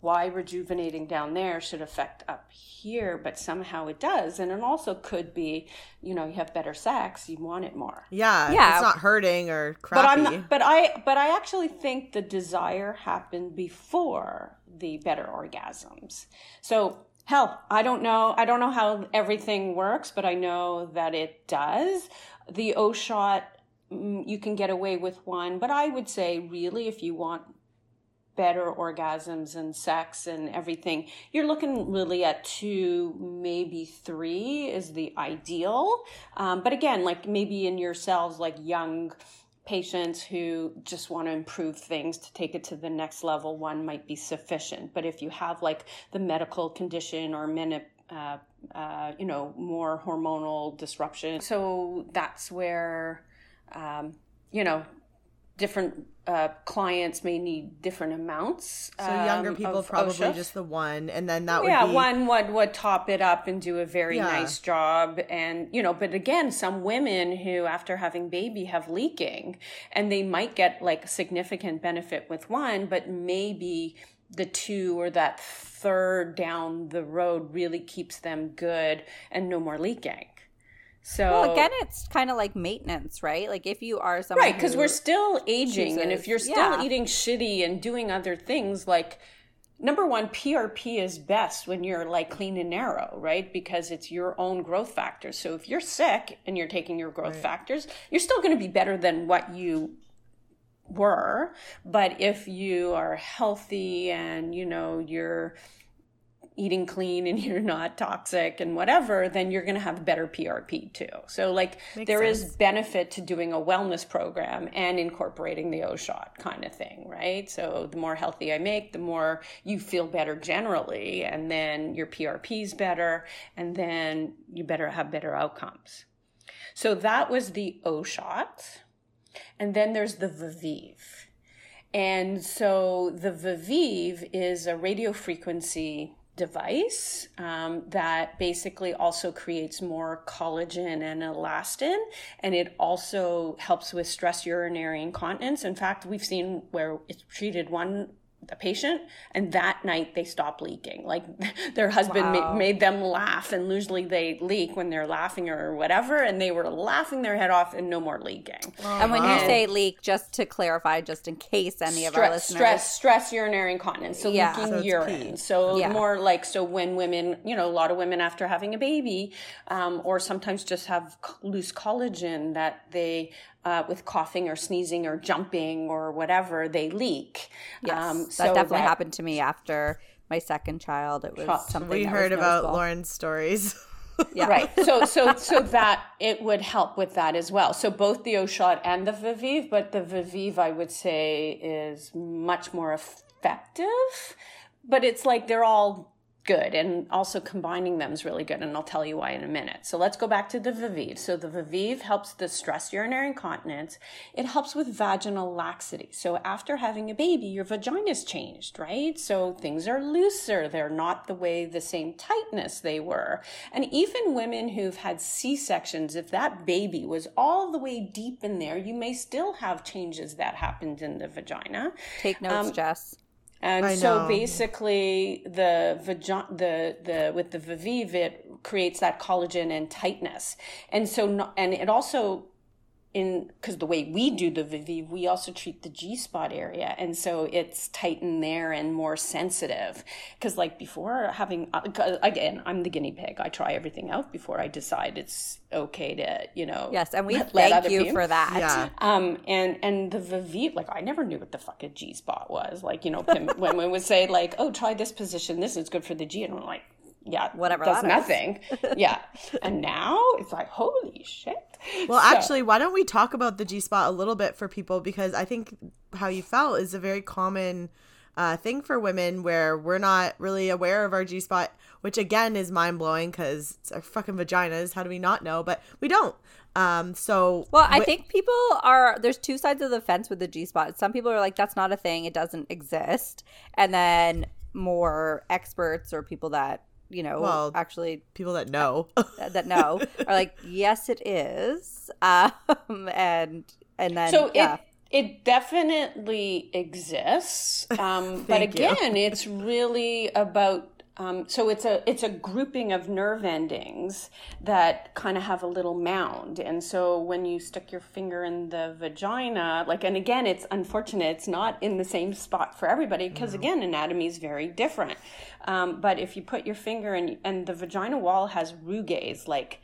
why rejuvenating down there should affect up here, but somehow it does. And it also could be, you know, you have better sex, you want it more. Yeah, Yeah. It's not hurting or crappy. But I'm not, but I but I actually think the desire happened before the better orgasms. So hell, I don't know. I don't know how everything works, but I know that it does. The O shot, mm, you can get away with one, but I would say really, if you want better orgasms and sex and everything, you're looking really at two, maybe three is the ideal. Um, but again, like maybe in yourselves, like young patients who just want to improve things to take it to the next level, one might be sufficient. But if you have like the medical condition or menop- uh, uh, you know, more hormonal disruption, so that's where, um, you know, different uh, clients may need different amounts. so younger um, people probably O shot. just the one, and then that would yeah, be one would would top it up and do a very Yeah. nice job, and you know. But again, some women who after having baby have leaking, and they might get like significant benefit with one, but maybe the two or that third down the road really keeps them good and no more leaking. So Well, again, it's kind of like maintenance, right? Like if you are someone right because we're still aging and if you're still yeah. eating shitty and doing other things like number one prp is best when you're like clean and narrow right because it's your own growth factors so if you're sick and you're taking your growth factors you're still going to be better than what you were but if you are healthy and you know you're eating clean and <laughs> you're not toxic and whatever, then you're going to have better PRP too. So like there is sense. benefit to doing a wellness program and incorporating the O shot kind of thing, right? So the more healthy I make, the more you feel better generally and then your PRP is better and then you better have better outcomes. So that was the O shot. And then there's the Viveve. And so the Viveve is a radio frequency device um, that basically also creates more collagen and elastin. And it also helps with stress urinary incontinence. In fact, we've seen where it's treated one a patient and that night they stop leaking like <laughs> their husband ma- made them laugh and usually they leak when they're laughing or whatever and they were laughing their head off and no more leaking and when you say leak, just to clarify, just in case any of our stress, listeners, stress, stress, urinary incontinence. So Yeah. leaking So urine. pee. So Yeah. more like so when women, you know, a lot of women after having a baby, um, or sometimes just have loose collagen that they. Uh, with coughing or sneezing or jumping or whatever, they leak. yes, Um, that definitely that- happened to me after my second child. It was Shocked. something we that heard was about noticeable. Lauren's stories. <laughs> Yeah. right so so so that it would help with that as well so both the o shot and the Viveve but the Viveve i would say is much more effective but it's like they're all good and also combining them is really good and i'll tell you why in a minute. So let's go back to the Viveve so the Viveve helps the stress urinary incontinence. It helps with vaginal laxity. So after having a baby your vagina's changed right? So things are looser. They're not the way the same tightness they were. And even women who've had c-sections if that baby was all the way deep in there you may still have changes that happened in the vagina. Take notes, Um, Jess. And I so know. basically, the vagina, the the with the Viveve, it creates that collagen and tightness, and so and it also in because the way we do the Viveve, we also treat the G spot area, and so it's tightened there and more sensitive. Because like before having uh, 'cause again, I'm the guinea pig. I try everything out before I decide it's okay to you know Yes, and we let- let thank other you people- for that. Yeah. um, and and the Viveve, like I never knew what the fuck a G spot was. Like you know, when we would say like, oh, try this position, this is good for the G, and I'm like, yeah, Whatever does that is. nothing. <laughs> yeah, and now it's like, holy shit. Well, So- actually, why don't we talk about the G spot a little bit for people because I think how you felt is a very common uh, thing for women where we're not really aware of our G spot. which again is mind blowing because it's our fucking vaginas. How do we not know? But we don't. Um, so well, I think people are there's two sides of the fence with the G spot. Some people are like, that's not a thing, it doesn't exist, and then more experts or people that you know well, actually people that know. that know <laughs> are like, yes, it is, um, and and then so yeah. It- it definitely exists, um, <laughs> but again, it's really about um, so it's a it's a grouping of nerve endings that kind of have a little mound, and so when you stick your finger in the vagina, like, and again, it's unfortunate it's not in the same spot for everybody because again, anatomy is very different. Um, but if you put your finger in, and the vagina wall has rugae, like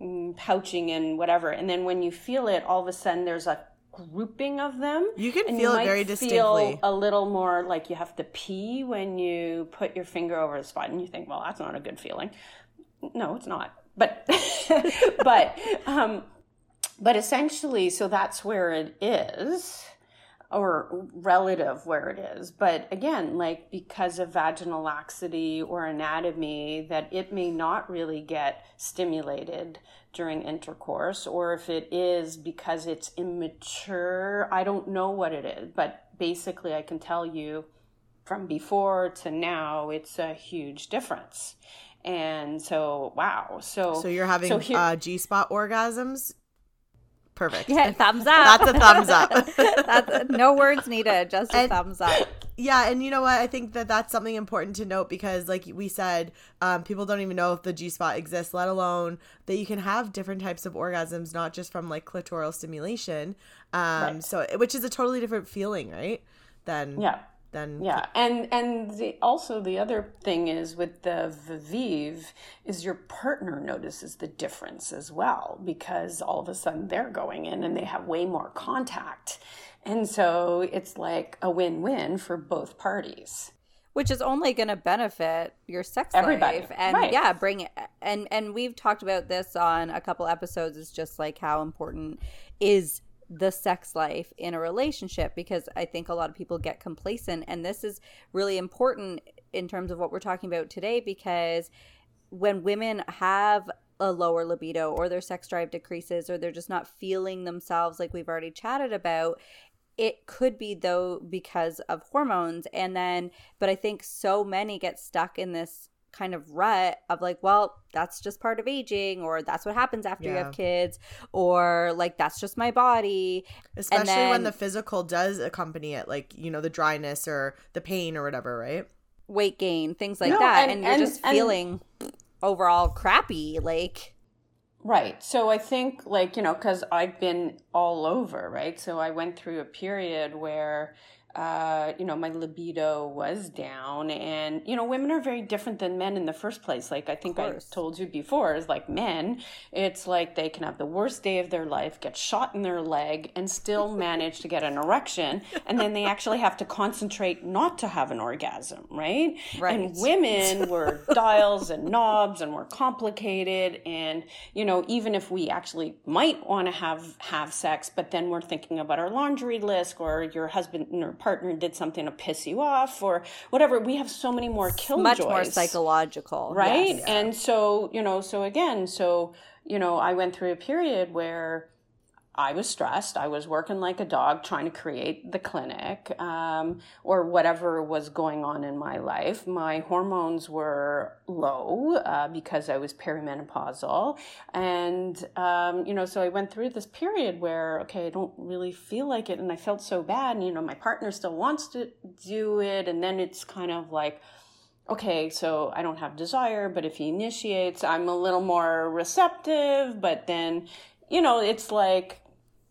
mm, pouching and whatever, and then when you feel it, all of a sudden there's a grouping of them. You can feel you it very distinctly. a little more like you have to pee when you put your finger over the spot, and you think, "Well, that's not a good feeling." No, it's not. But, <laughs> but, um, but essentially, so that's where it is or relative where it is. But again, like because of vaginal laxity or anatomy, that it may not really get stimulated during intercourse, or if it is because it's immature, I don't know what it is. But basically, I can tell you from before to now, it's a huge difference. And so, wow. So, so you're having so here, uh, G spot orgasms Perfect. Yeah, thumbs up. That's a thumbs up. <laughs> that's no words needed, just a and, thumbs up. Yeah, and you know what? I think that that's something important to note because, like we said, um, people don't even know if the G spot exists, let alone that you can have different types of orgasms, not just from like clitoral stimulation. Um, right. So, which is a totally different feeling, right? Than yeah then yeah and and the, also the other thing is with the Viveve is your partner notices the difference as well because all of a sudden they're going in and they have way more contact and so it's like a win-win for both parties which is only going to benefit your sex Everybody. life and right. yeah bring it and and we've talked about this on a couple episodes it's just like how important is the sex life in a relationship because I think a lot of people get complacent. And this is really important in terms of what we're talking about today because when women have a lower libido or their sex drive decreases or they're just not feeling themselves like we've already chatted about it could be though because of hormones and then but i think so many get stuck in this kind of rut of like, well, that's just part of aging, or that's what happens after yeah. you have kids, or like that's just my body. Especially then, when the physical does accompany it, like, you know, the dryness or the pain or whatever, right? Weight gain, things like no, that. And, and you're and, just feeling overall crappy. Like, Right. So I think, like, you know, because I've been all over, right? So I went through a period where uh, you know, my libido was down. And, you know, women are very different than men in the first place. Like I think I told you before, is like men, it's like they can have the worst day of their life, get shot in their leg, and still <laughs> manage to get an erection. And then they actually have to concentrate not to have an orgasm, right? Right. And women <laughs> were dials and knobs and more complicated. And, you know, even if we actually might want to have have sex, but then we're thinking about our laundry list or your husband or partner did something to piss you off or whatever. We have so many more killjoys. Much more psychological. Right? Yes. And so, you know, so again, so, you know, I went through a period where I was stressed. I was working like a dog trying to create the clinic um, or whatever was going on in my life. My hormones were low uh, because I was perimenopausal. And, um, you know, so I went through this period where, okay, I don't really feel like it. And I felt so bad. And, you know, my partner still wants to do it. And then it's kind of like, okay, so I don't have desire, but if he initiates, I'm a little more receptive. But then, you know, it's like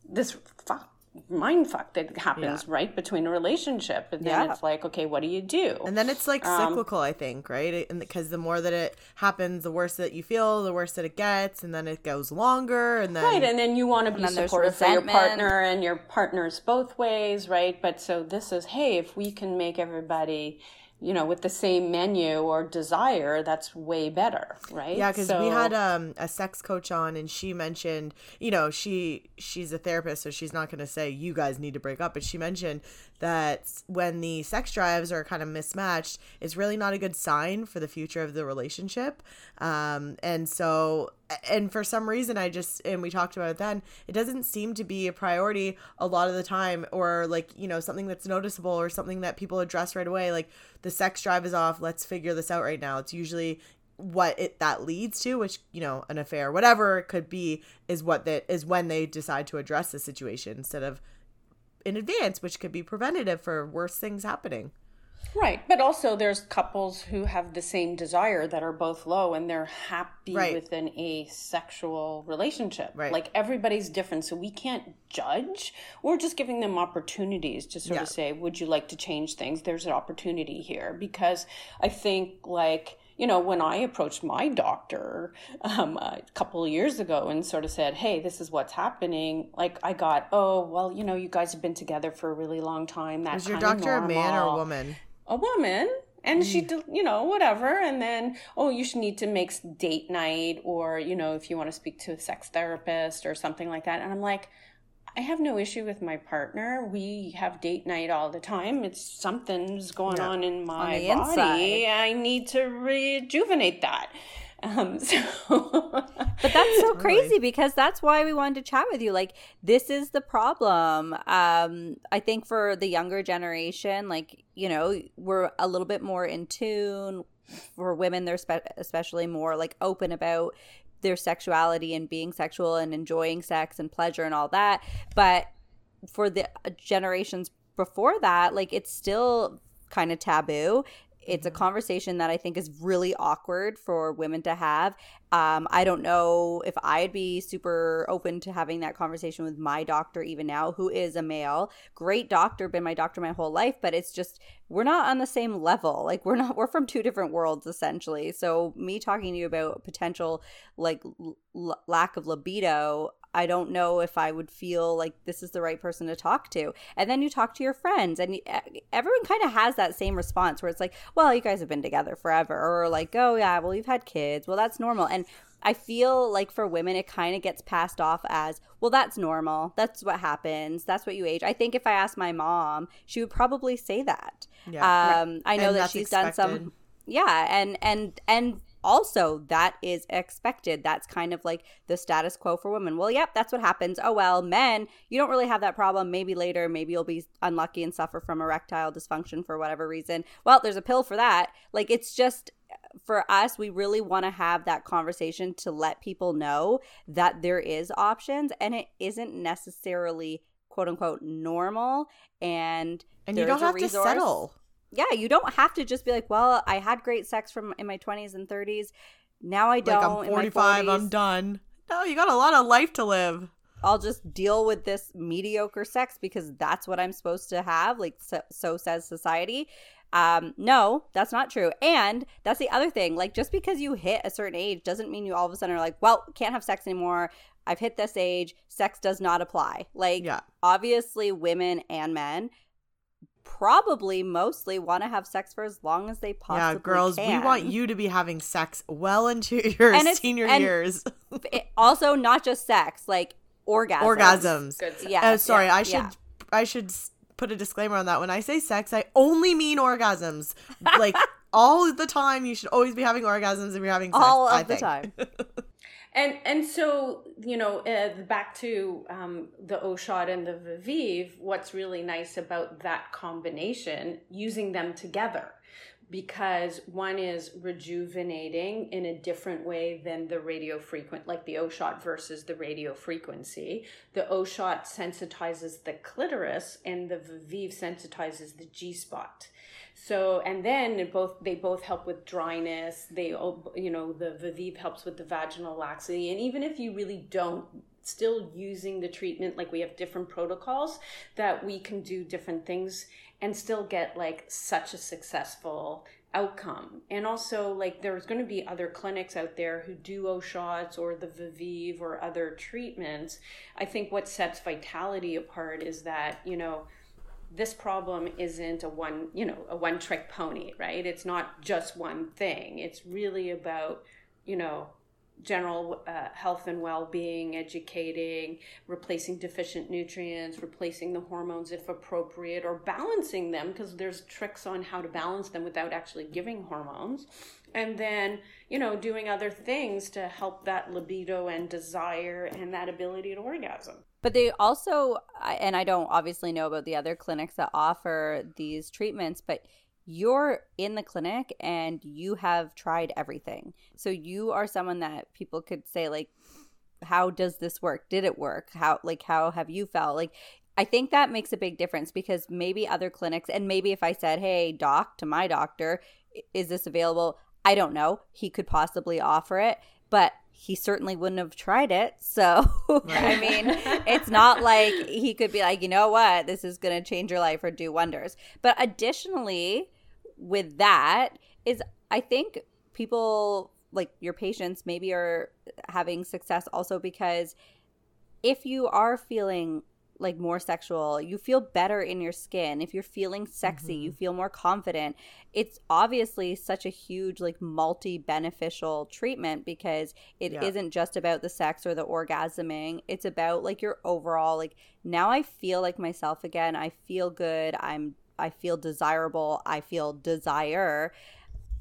this fuck mind fuck that happens yeah. right between a relationship. And then yeah. it's like okay what do you do? And then it's like um, cyclical i think right? And because the more that it happens the worse that you feel the worse that it gets and then it goes longer and then right and then you want to be supportive for your partner and your partners both ways right? But so this is hey if we can make everybody you know, with the same menu or desire, that's way better, right? Yeah, because so... we had um, a sex coach on, and she mentioned, you know, she she's a therapist, so she's not going to say you guys need to break up, but she mentioned that when the sex drives are kind of mismatched, it's really not a good sign for the future of the relationship. Um, and so, and for some reason, I just, and we talked about it then, it doesn't seem to be a priority a lot of the time, or like, you know, something that's noticeable or something that people address right away. Like, the sex drive is off, let's figure this out right now. It's usually, what it that leads to which you know an affair whatever it could be is what that is when they decide to address the situation instead of in advance, which could be preventative for worse things happening. Right. But also, there's couples who have the same desire that are both low and they're happy right. with an asexual relationship. Right. Like everybody's different. So we can't judge. We're just giving them opportunities to sort yeah. of say, would you like to change things? There's an opportunity here. Because I think, like, you know, when I approached my doctor um, a couple of years ago and sort of said, hey, this is what's happening, like I got, oh, well, you know, you guys have been together for a really long time. That's Was your doctor a man or a woman? A woman and she mm. you know whatever and then oh you should need to make date night or you know if you want to speak to a sex therapist or something like that and i'm like I have no issue with my partner. We have date night all the time. It's something's going yeah. on in my on body. Inside. I need to rejuvenate that. Um, <laughs> so but that's so <laughs> crazy because that's why we wanted to chat with you. Like, this is the problem. Um, I think for the younger generation, like, you know, we're a little bit more in tune. For women, they're spe- especially more like open about their sexuality and being sexual and enjoying sex and pleasure and all that. But for the generations before that, like it's still kind of taboo it's a mm-hmm. conversation that I think is really awkward for women to have. Um, I don't know if I'd be super open to having that conversation with my doctor even now, who is a male. Great doctor, been my doctor my whole life, but it's just we're not on the same level. Like we're not we're from two different worlds essentially. So me talking to you about potential like l- lack of libido I don't know if I would feel like this is the right person to talk to. And then you talk to your friends, and everyone kind of has that same response where it's like, well, you guys have been together forever. Or like, oh, yeah, well, you've had kids. Well, that's normal. And I feel like for women, it kind of gets passed off as, well, that's normal. That's what happens. That's what you age. I think if I asked my mom, she would probably say that. Yeah. Um, I know and that she's expected. done some. Yeah, and and and also that is expected. That's kind of like the status quo for women. Well yep that's what happens. Oh well men you don't really have that problem. Maybe later maybe you'll be unlucky and suffer from erectile dysfunction for whatever reason. Well there's a pill for that. Like it's just uh, for us we really want to have that conversation to let people know that there is options and it isn't necessarily quote unquote normal and and you don't have to settle yeah, you don't have to just be like, well, I had great sex from in my 20s and 30s. Now I don't. Like I'm 45, I'm done. No, you got a lot of life to live. I'll just deal with this mediocre sex because that's what I'm supposed to have. Like, so, so says society. Um, no, that's not true. And that's the other thing. Like, just because you hit a certain age doesn't mean you all of a sudden are like, well, can't have sex anymore. I've hit this age. Sex does not apply. Like, yeah. obviously, women and men probably mostly want to have sex for as long as they possibly yeah girls can. we want you to be having sex well into <laughs> your and senior years. <laughs> also not just sex like orgasms. Orgasms. Yeah uh, sorry yeah, i should yeah. i should put a disclaimer on that. When i say sex i only mean orgasms. Like <laughs> all the time you should always be having orgasms if you're having sex all of I the think. time and and so you know uh, back to um, the O shot and the Viveve, what's really nice about that combination, using them together, because one is rejuvenating in a different way than the radio frequent, like the O shot versus the radio frequency. The O shot sensitizes the clitoris, and the Viveve sensitizes the G spot so and then both they both help with dryness. They you know the Viveve helps with the vaginal laxity. And even if you really don't still using the treatment like we have different protocols that we can do different things and still get like such a successful outcome. And also like there's going to be other clinics out there who do O shots or the Viveve or other treatments. I think what sets vitality apart is that you know this problem isn't a one, you know, a one trick pony, right? It's not just one thing. It's really about, you know, general uh, health and well-being educating replacing deficient nutrients replacing the hormones if appropriate or balancing them because there's tricks on how to balance them without actually giving hormones and then you know doing other things to help that libido and desire and that ability to orgasm but they also and i don't obviously know about the other clinics that offer these treatments but you're in the clinic and you have tried everything. So you are someone that people could say like how does this work? Did it work? How like how have you felt? Like I think that makes a big difference because maybe other clinics and maybe if I said, "Hey, doc, to my doctor, is this available?" I don't know. He could possibly offer it, but he certainly wouldn't have tried it. So, <laughs> I mean, <laughs> it's not like he could be like, you know what, this is going to change your life or do wonders. But additionally, with that is I think people like your patients maybe are having success also because if you are feeling like more sexual, you feel better in your skin. If you're feeling sexy, mm-hmm. you feel more confident. It's obviously such a huge, like, multi beneficial treatment because it yeah. not just about the sex or the orgasming. It's about like your overall, like, now I feel like myself again. I feel good. I'm I feel desirable, I feel desire.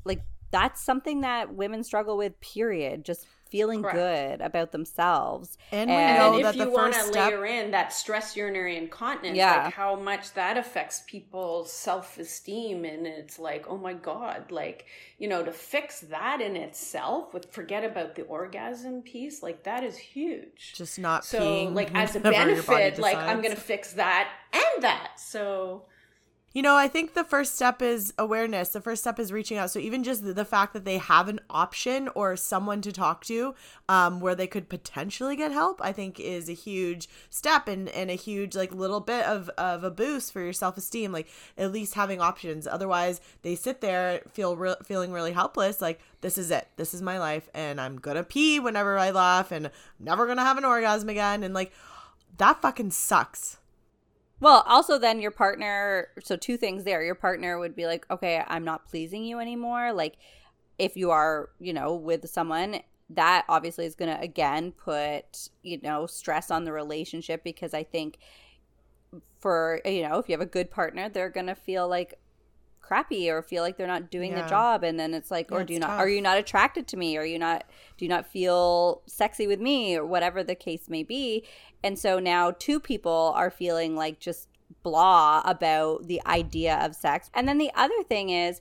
Like that's something that women struggle with period just feeling Correct. good about themselves and, and, and if you want to step... layer in that stress urinary incontinence yeah. like how much that affects people's self-esteem and it's like oh my god like you know to fix that in itself with forget about the orgasm piece like that is huge just not so like <laughs> as a benefit like i'm gonna fix that and that so you know, I think the first step is awareness. The first step is reaching out. So even just the, fact that they have an option or someone to talk to um, where they could potentially get help, I think is a huge step and, and a huge like little bit of, of a boost for your self esteem. Like at least having options. Otherwise, they sit there feel re- feeling really helpless. Like this is it. This is my life, and I'm gonna pee whenever I laugh, and I'm never gonna have an orgasm again. And like that fucking sucks. Well, also then your partner, so two things there. Your partner would be like, "Okay, I'm not pleasing you anymore." Like if you are, you know, with someone, that obviously is going to again put, you know, stress on the relationship because I think for, you know, if you have a good partner, they're going to feel like crappy or feel like they're not doing yeah. the job and then it's like yeah, or do you not tough. are you not attracted to me or you not do you not feel sexy with me or whatever the case may be and so now two people are feeling like just blah about the idea of sex. And then the other thing is,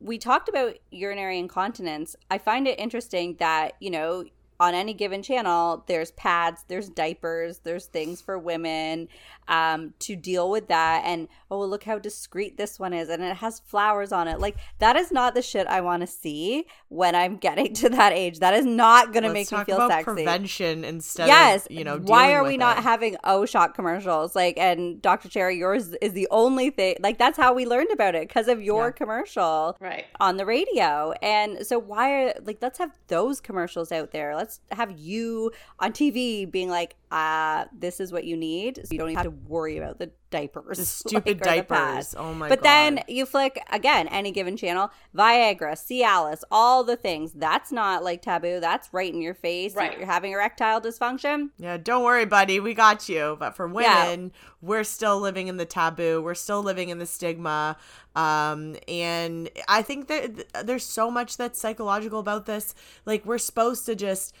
we talked about urinary incontinence. I find it interesting that, you know, on any given channel, there's pads, there's diapers, there's things for women um, to deal with that. And oh, look how discreet this one is, and it has flowers on it. Like that is not the shit I want to see when I'm getting <laughs> to that age. That is not going to make me feel about sexy. Prevention instead. Yes, of, you know. Why are we it. not having O shot commercials? Like, and Dr. Cherry, yours is the only thing. Like that's how we learned about it because of your yeah. commercial, right, on the radio. And so why are like let's have those commercials out there. Let's let's have you on TV being like, uh, this is what you need. So you don't have to worry about the diapers. <laughs> The stupid like, diapers. Oh my but god. But then you flick again, any given channel, Viagra, Cialis, all the things. That's not like taboo. That's right in your face. Right. You're having erectile dysfunction. Yeah, don't worry, buddy. We got you. But for women, yeah. we're still living in the taboo. We're still living in the stigma. Um, and I think that there's so much that's psychological about this. Like we're supposed to just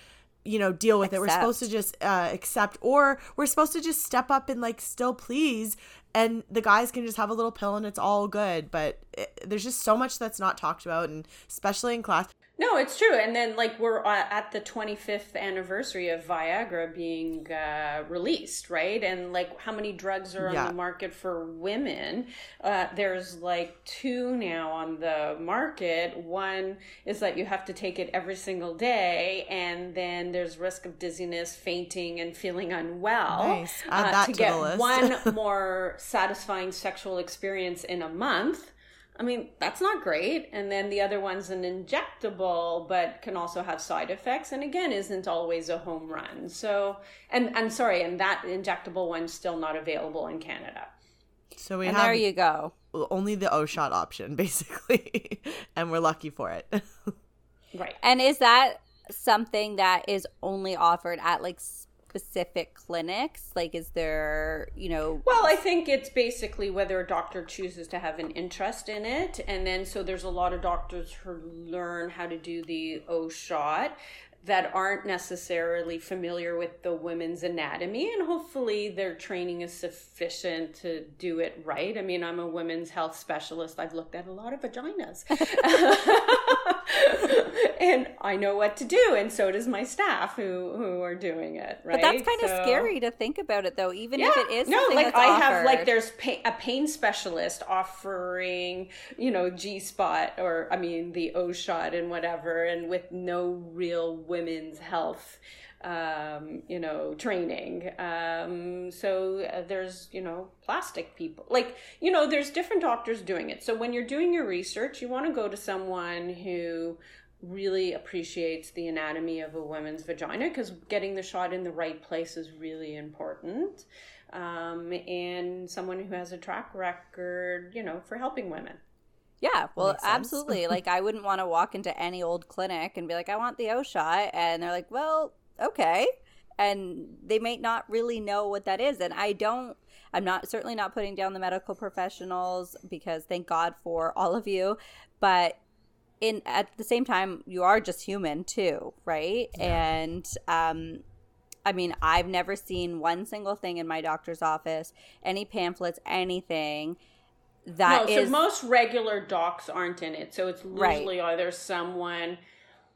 you know deal with accept. it. We're supposed to just uh, accept or we're supposed to just step up and like still please and the guys can just have a little pill and it's all good. But it, there's just so much that's not talked about and especially in class no, it's true. And then, like, we're at the 25th anniversary of Viagra being uh, released, right? And, like, how many drugs are yeah. on the market for women? Uh, there's, like, two now on the market. One is that you have to take it every single day, and then there's risk of dizziness, fainting, and feeling unwell. Nice. Add uh, that to, to get one <laughs> more satisfying sexual experience in a month I mean, that's not great. And then the other one's an injectable, but can also have side effects. And again, isn't always a home run. So, and I'm sorry, and that injectable one's still not available in Canada. So we and have there you go. only the O shot option, <laughs> basically, and we're lucky for it. <laughs> Right. And is that something that is only offered at like specific clinics? Like, is there, you know, Well, I think it's basically whether a doctor chooses to have an interest in it. And then, so there's a lot of doctors who learn how to do the O shot that aren't necessarily familiar with the women's anatomy. And hopefully, their training is sufficient to do it right. I mean, I'm a women's health specialist, I've looked at a lot of vaginas. <laughs> and I know what to do, and so does my staff who who are doing it. Right, but that's kind of scary to think about it though, even if it is no, like I have like there's pain, a pain specialist offering, you know, G spot or I mean the O shot and whatever, and with no real women's health, um, you know, training. Um, so uh, there's you know plastic people, like you know, there's different doctors doing it. So when you're doing your research, you want to go to someone who really appreciates the anatomy of a woman's vagina because getting the shot in the right place is really important. Um, and someone who has a track record, you know, for helping women. Yeah, well, absolutely. <laughs> like, I wouldn't want to walk into any old clinic and be like, I want the O shot. And they're like, well, okay. And they may not really know what that is. And I don't, I'm not certainly not putting down the medical professionals because thank God for all of you. But in at the same time, you are just human too, right? And, um, I mean, I've never seen one single thing in my doctor's office, any pamphlets, anything that no, is so most regular docs aren't in it. So it's Right. usually either someone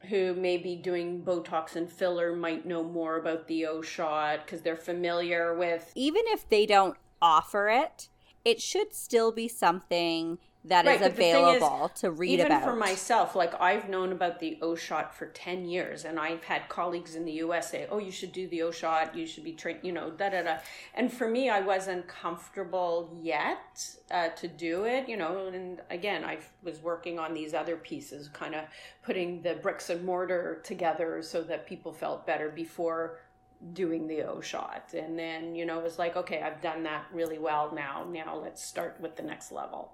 who may be doing Botox and filler might know more about the O shot because they're familiar with even if they don't offer it, it should still be something that is Right, but the thing is, available to read even about. for myself like i've known about the o shot for 10 years and i've had colleagues in the us say oh you should do the o shot you should be trained you know da da da and for me i wasn't comfortable yet uh, to do it you know and again i was working on these other pieces kind of putting the bricks and mortar together so that people felt better before doing the O shot. And then, you know, it was like, okay, I've done that really well now. Now let's start with the next level.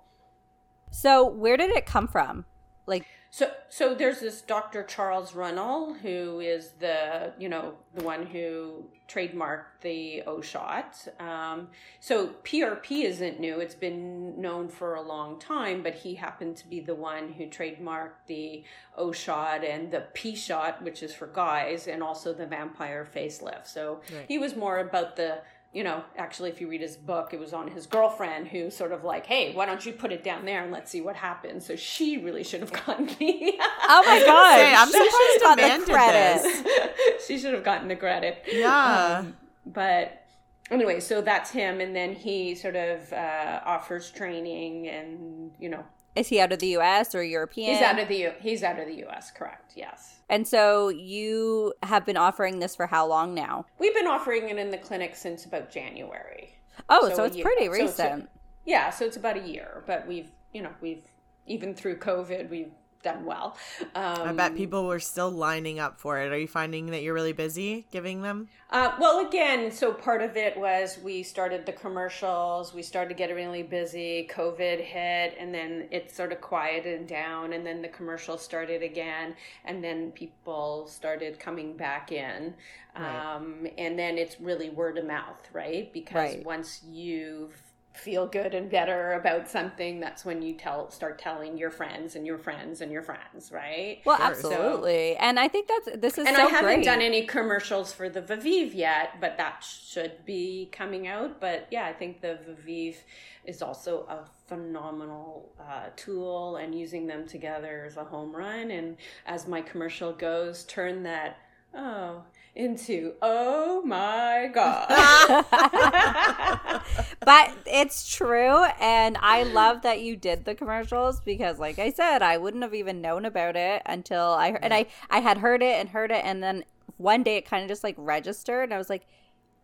So, where did it come from? Like, So, so there's this Dr. Charles Runels who is the, you know, the one who trademarked the O shot. Um, so PRP isn't new; it's been known for a long time. But he happened to be the one who trademarked the O shot and the P shot, which is for guys, and also the vampire facelift. So Right. he was more about the you know, actually, if you read his book, it was on his girlfriend who sort of like, hey, why don't you put it down there and let's see what happens. So she really should have gotten the. <laughs> oh my <laughs> god, Say, I'm she should surprised have got Amanda the credit. this. <laughs> she should have gotten the credit. Yeah. Um, but anyway, so that's him. And then he sort of uh, offers training and, you know, Is he out of the U.S. or European? he's out of the U- he's out of the U.S. Correct. Yes. and so you have been offering this for how long now? We've been offering it in the clinic since about January. Oh, so, So it's year- pretty so recent. Yeah, so it's about a year, but we've, you know, we've even through COVID, we've done well. Um, I bet people were still lining up for it. Are you finding that you're really busy giving them? Uh, well, again, so part of it was we started the commercials, we started getting really busy, COVID hit, and then it sort of quieted down, and then the commercials started again, and then people started coming back in. Right. Um, and then it's really word of mouth, right? Because Right. once you feel good and better about something, that's when you tell start telling your friends and your friends and your friends, right? Well, Sure. absolutely, and I think that's this is and so I haven't great. done any commercials for the Viveve yet, but that should be coming out. But yeah, I think the Viveve is also a phenomenal uh, tool, and using them together is a home run. And as my commercial goes, turn that oh into oh my god. <laughs> but it's true and i love that you did the commercials because like i said i wouldn't have even known about it until i heard and i i had heard it and heard it and then one day it kind of just like registered and i was like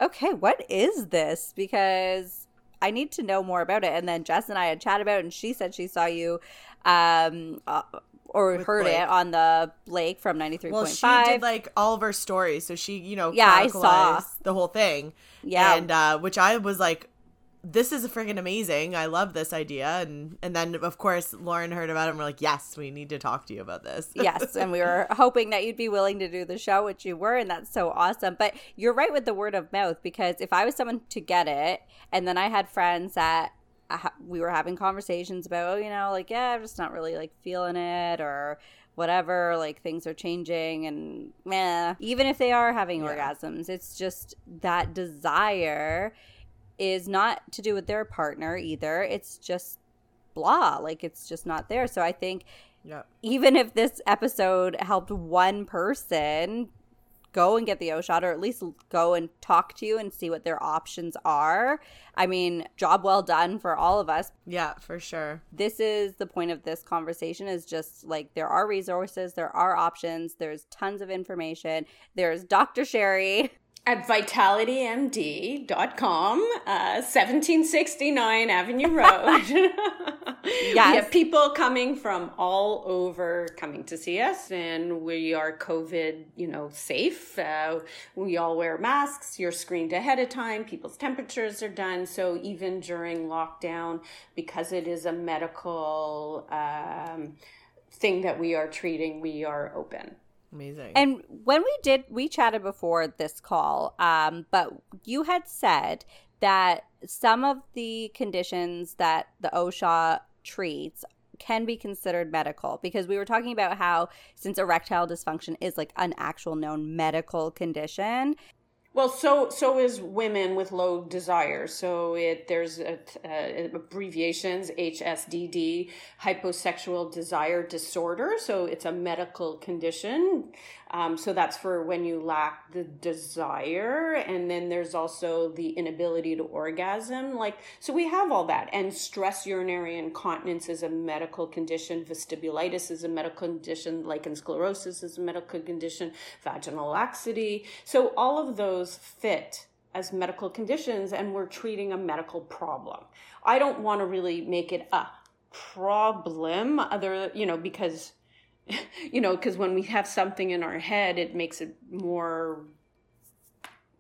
okay what is this because i need to know more about it and then jess and i had chatted about it and she said she saw you um uh, or heard Blake. it on the lake from 93.5. Well, she did like all of her stories, so she, you know, Yeah, I saw. the whole thing. Yeah. and uh, which I was like, this is freaking amazing. I love this idea. And and then of course Lauren heard about it and we're like, yes, we need to talk to you about this. <laughs> yes. And we were hoping that you'd be willing to do the show, which you were, and that's so awesome. But you're right with the word of mouth because if I was someone to get it and then I had friends that we were having conversations about, oh, you know, like, yeah, I'm just not really like feeling it or whatever, like things are changing and meh. Even if they are having yeah. orgasms, it's just that desire is not to do with their partner either. It's just blah, like it's just not there. So I think yeah. even if this episode helped one person go and get the O shot or at least go and talk to you and see what their options are. I mean, job well done for all of us. Yeah, for sure. This is the point of this conversation is just like there are resources, there are options, there's tons of information. There's Dr. Sherry <laughs> at vitalitymd.com, uh, 1769 Avenue Road. <laughs> yes. We have people coming from all over coming to see us, and we are COVID, you know, safe. Uh, we all wear masks. You're screened ahead of time. People's temperatures are done. So even during lockdown, because it is a medical um, thing that we are treating, we are open. Amazing. And when we did, we chatted before this call, um, but you had said that some of the conditions that the O shot treats can be considered medical because we were talking about how since erectile dysfunction is like an actual known medical condition well, so so is women with low desire. So it there's a, uh, abbreviations HSDD, hyposexual desire disorder. So it's a medical condition. Um, so that's for when you lack the desire, and then there's also the inability to orgasm. Like so, we have all that, and stress urinary incontinence is a medical condition. Vestibulitis is a medical condition. Lichen sclerosis is a medical condition. Vaginal laxity. So all of those fit as medical conditions, and we're treating a medical problem. I don't want to really make it a problem, other you know, because <laughs> you know, because when we have something in our head, it makes it more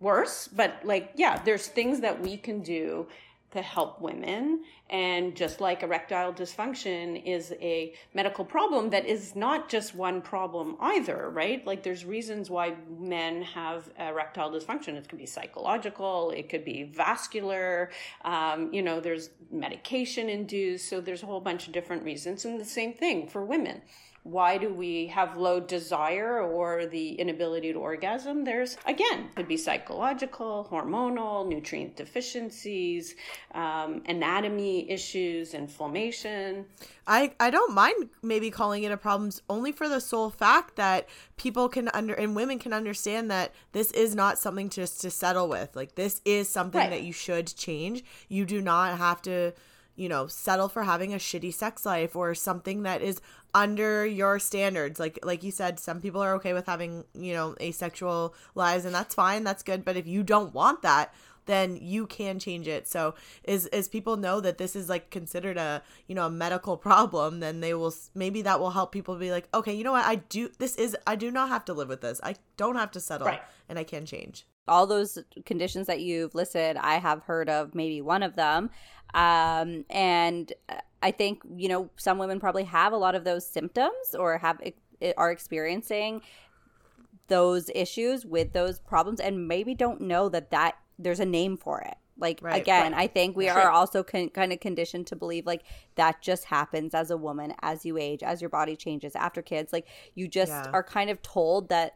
worse. But like, yeah, there's things that we can do to help women. And just like erectile dysfunction is a medical problem that is not just one problem either, right? Like there's reasons why men have erectile dysfunction. It could be psychological, it could be vascular, um, you know, there's medication induced. So there's a whole bunch of different reasons. And the same thing for women why do we have low desire or the inability to orgasm? There's, again, could be psychological, hormonal, nutrient deficiencies, um, anatomy issues, inflammation. I, I don't mind maybe calling it a problem only for the sole fact that people can under and women can understand that this is not something just to settle with. Like this is something right. that you should change. You do not have to you know, settle for having a shitty sex life or something that is under your standards. Like like you said, some people are okay with having, you know, asexual lives and that's fine, that's good. But if you don't want that, then you can change it. So as as people know that this is like considered a, you know, a medical <laughs> problem, then they will maybe that will help people be like, okay, you know what? I do this is I do not have to live with this. I don't have to settle right. and I can change all those conditions that you've listed, I have heard of maybe one of them. Um, and I think, you know, some women probably have a lot of those symptoms or have are experiencing those issues with those problems and maybe don't know that that there's a name for it. Like right, again, right. I think we are also con- kind of conditioned to believe like that just happens as a woman as you age, as your body changes after kids. Like you just yeah. are kind of told that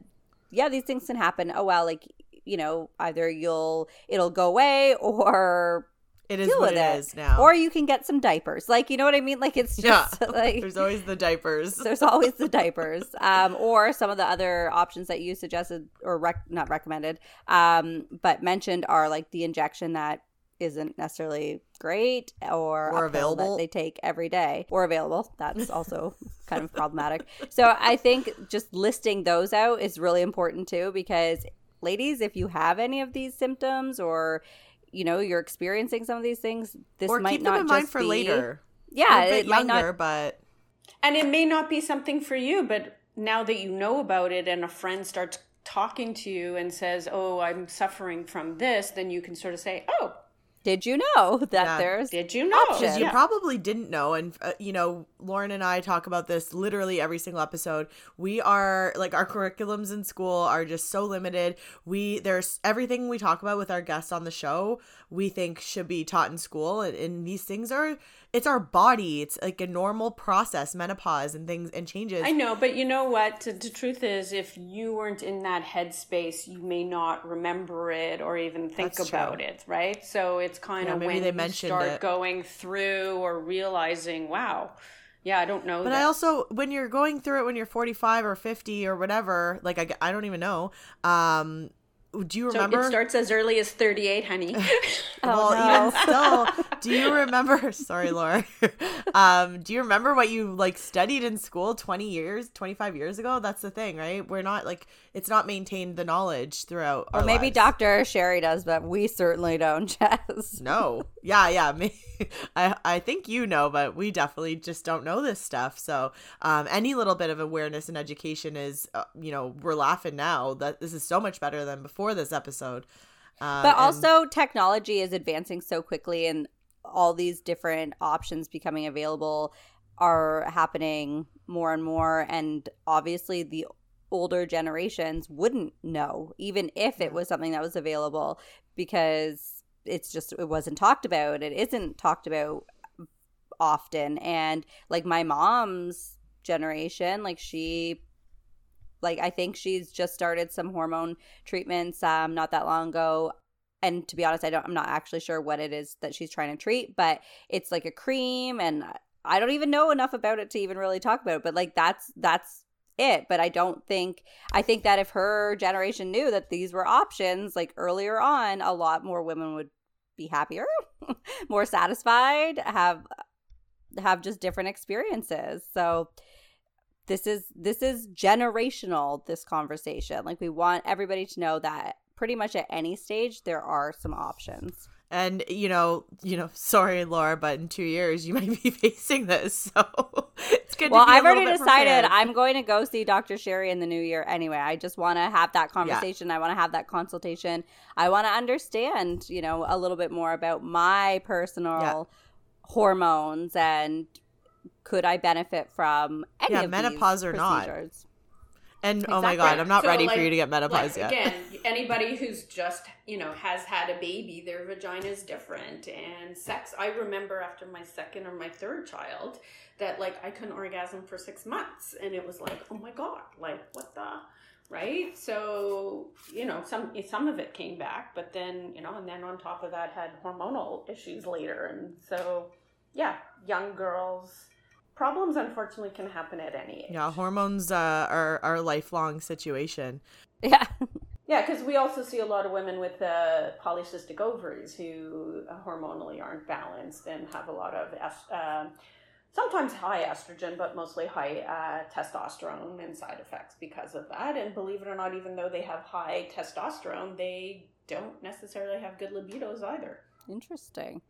yeah, these things can happen. Oh well, like you know, either you'll it'll go away or it is what it, it is now. Or you can get some diapers. Like, you know what I mean? Like it's just yeah. <laughs> like there's always the diapers. <laughs> There's always the diapers. <laughs> Um, or some of the other options that you suggested or rec- not recommended, um, but mentioned are like the injection that isn't necessarily great or, or available that they take every day or available that's also kind of problematic so i think just listing those out is really important too because ladies, if you have any of these symptoms or you know you're experiencing some of these things, this or might keep not in mind for be, later. Yeah, it younger, might not, but and it may not be something for you, but now that you know about it, and a friend starts talking to you and says, "Oh, I'm suffering from this," then you can sort of say, "Oh." Did you know <laughs> that Yeah. there's Did you know? Options. you Yeah. probably didn't know and uh, you know lauren and i talk about this literally every single episode we are like our curriculums in school are just so limited we there's everything we talk about with our guests on the show we think should be taught in school and, and these things are it's our body it's like a normal process menopause and things and changes I know, but you know what? The, the truth is, if you weren't in that headspace, you may not remember it or even think That's true. about it, right? So it's kind Yeah, of maybe when they you start it. going through or realizing, wow, yeah, I don't know. But that. I also, when you're going through it when you're 45 or 50 or whatever, like I, I don't even know. Um, do you so remember? it starts as early as 38, honey. <laughs> <laughs> well, no. even still, <laughs> do you remember? <laughs> Sorry, Laura. <laughs> um, do you remember what you like studied in school 20 years, 25 years ago? That's the thing, right? We're not like it's not maintained the knowledge throughout. or maybe lives. Dr. Sherry does, but we certainly don't, <laughs> Jess. No. Yeah, yeah. Me, I I think you know, but we definitely just don't know this stuff. So, um, any little bit of awareness and education is, uh, you know, we're laughing now that this is so much better than before this episode. Um, But also, technology is advancing so quickly, and all these different options becoming available are happening more and more. And obviously, the older generations wouldn't know, even if it was something that was available, because it's just, it wasn't talked about. It isn't talked about often. And like my mom's generation, like she like I think she's just started some hormone treatments um not that long ago. And to be honest, I don't I'm not actually sure what it is that she's trying to treat, but it's like a cream and I don't even know enough about it to even really talk about it, but like that's that's it. But I don't think I think that if her generation knew that these were options like earlier on, a lot more women would be happier, <laughs> more satisfied, have have just different experiences. So this is this is generational this conversation. Like we want everybody to know that pretty much at any stage there are some options. and you know, you know, sorry, Laura, but in two years you <laughs> might be facing this, so it's good. Well, to be a I've already decided prepared. I'm going to go see Dr. Sherry in the new year anyway. I just want to have that conversation. I want to have that consultation. I want to understand, you know, a little bit more about my personal hormones and could I benefit from any Yeah, menopause or not. procedures? And oh my god, I'm not So, ready like- for you to get menopause like, yet. Again, anybody who's just, you know, has had a baby, their vagina is different. And sex, I remember after my second or my third child that, like, I couldn't orgasm for six months. And it was like, oh my God, like, what the? Right? So, you know, some some of it came back, but then, you know, and then on top of that had hormonal issues later. And so, yeah, young girls. Problems unfortunately can happen at any age. Yeah, hormones uh, are are a lifelong situation. <laughs> Yeah. Yeah, because we also see a lot of women with uh, polycystic ovaries who uh, hormonally aren't balanced and have a lot of est- uh, sometimes high estrogen, but mostly high uh, testosterone and side effects because of that. And believe it or not, even though they have high testosterone, they don't necessarily have good libidos either. Interesting.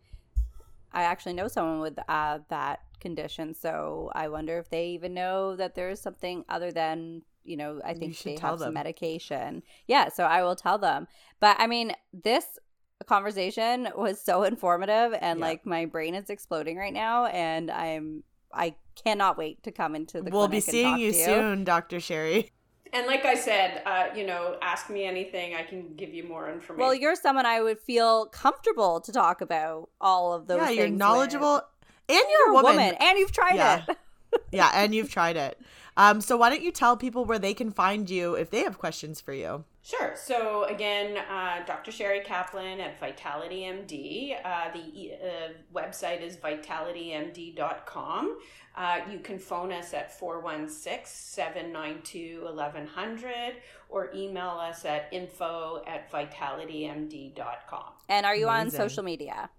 I actually know someone with uh, that condition, so I wonder if they even know that there's something other than you know. I think should they have them. some medication. Yeah, so I will tell them. But I mean, this conversation was so informative, and Yeah. like my brain is exploding right now, and I'm I cannot wait to come into the. We'll be clinic and seeing talk you to soon, Dr. Sherry. And like I said, uh, you know, ask me anything, I can give you more information. Well, you're someone I would feel comfortable to talk about all of those. yeah, you're things with. Knowledgeable and you're, You're a woman. and you've tried Yeah. it. <laughs> yeah, and you've tried it. Um, so why don't you tell people where they can find you if they have questions for you? Sure. So again, uh, Dr. Sherry Kaplan at Vitality MD. Uh, the e- uh, website is vitalitymd.com. Uh, you can phone us at 416-792-1100 or email us at info at vitalitymd.com. And are you on social media?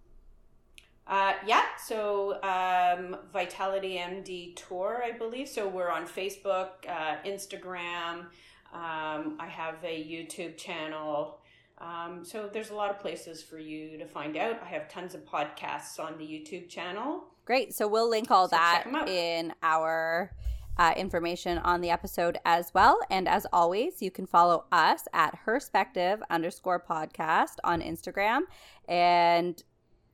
Uh, yeah, so um, Vitality MD Tour, I believe. So we're on Facebook, uh, Instagram. Um, I have a YouTube channel. Um, so there's a lot of places for you to find out. I have tons of podcasts on the YouTube channel. Great. So we'll link all So that check 'em out. in our uh, information on the episode as well. And as always, you can follow us at Herspective underscore podcast on Instagram. And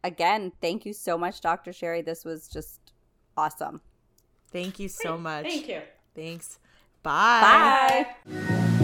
again, thank you so much, Dr. Sherry. This was just awesome. Thank you so much. Thank you. Thanks. Bye. Bye.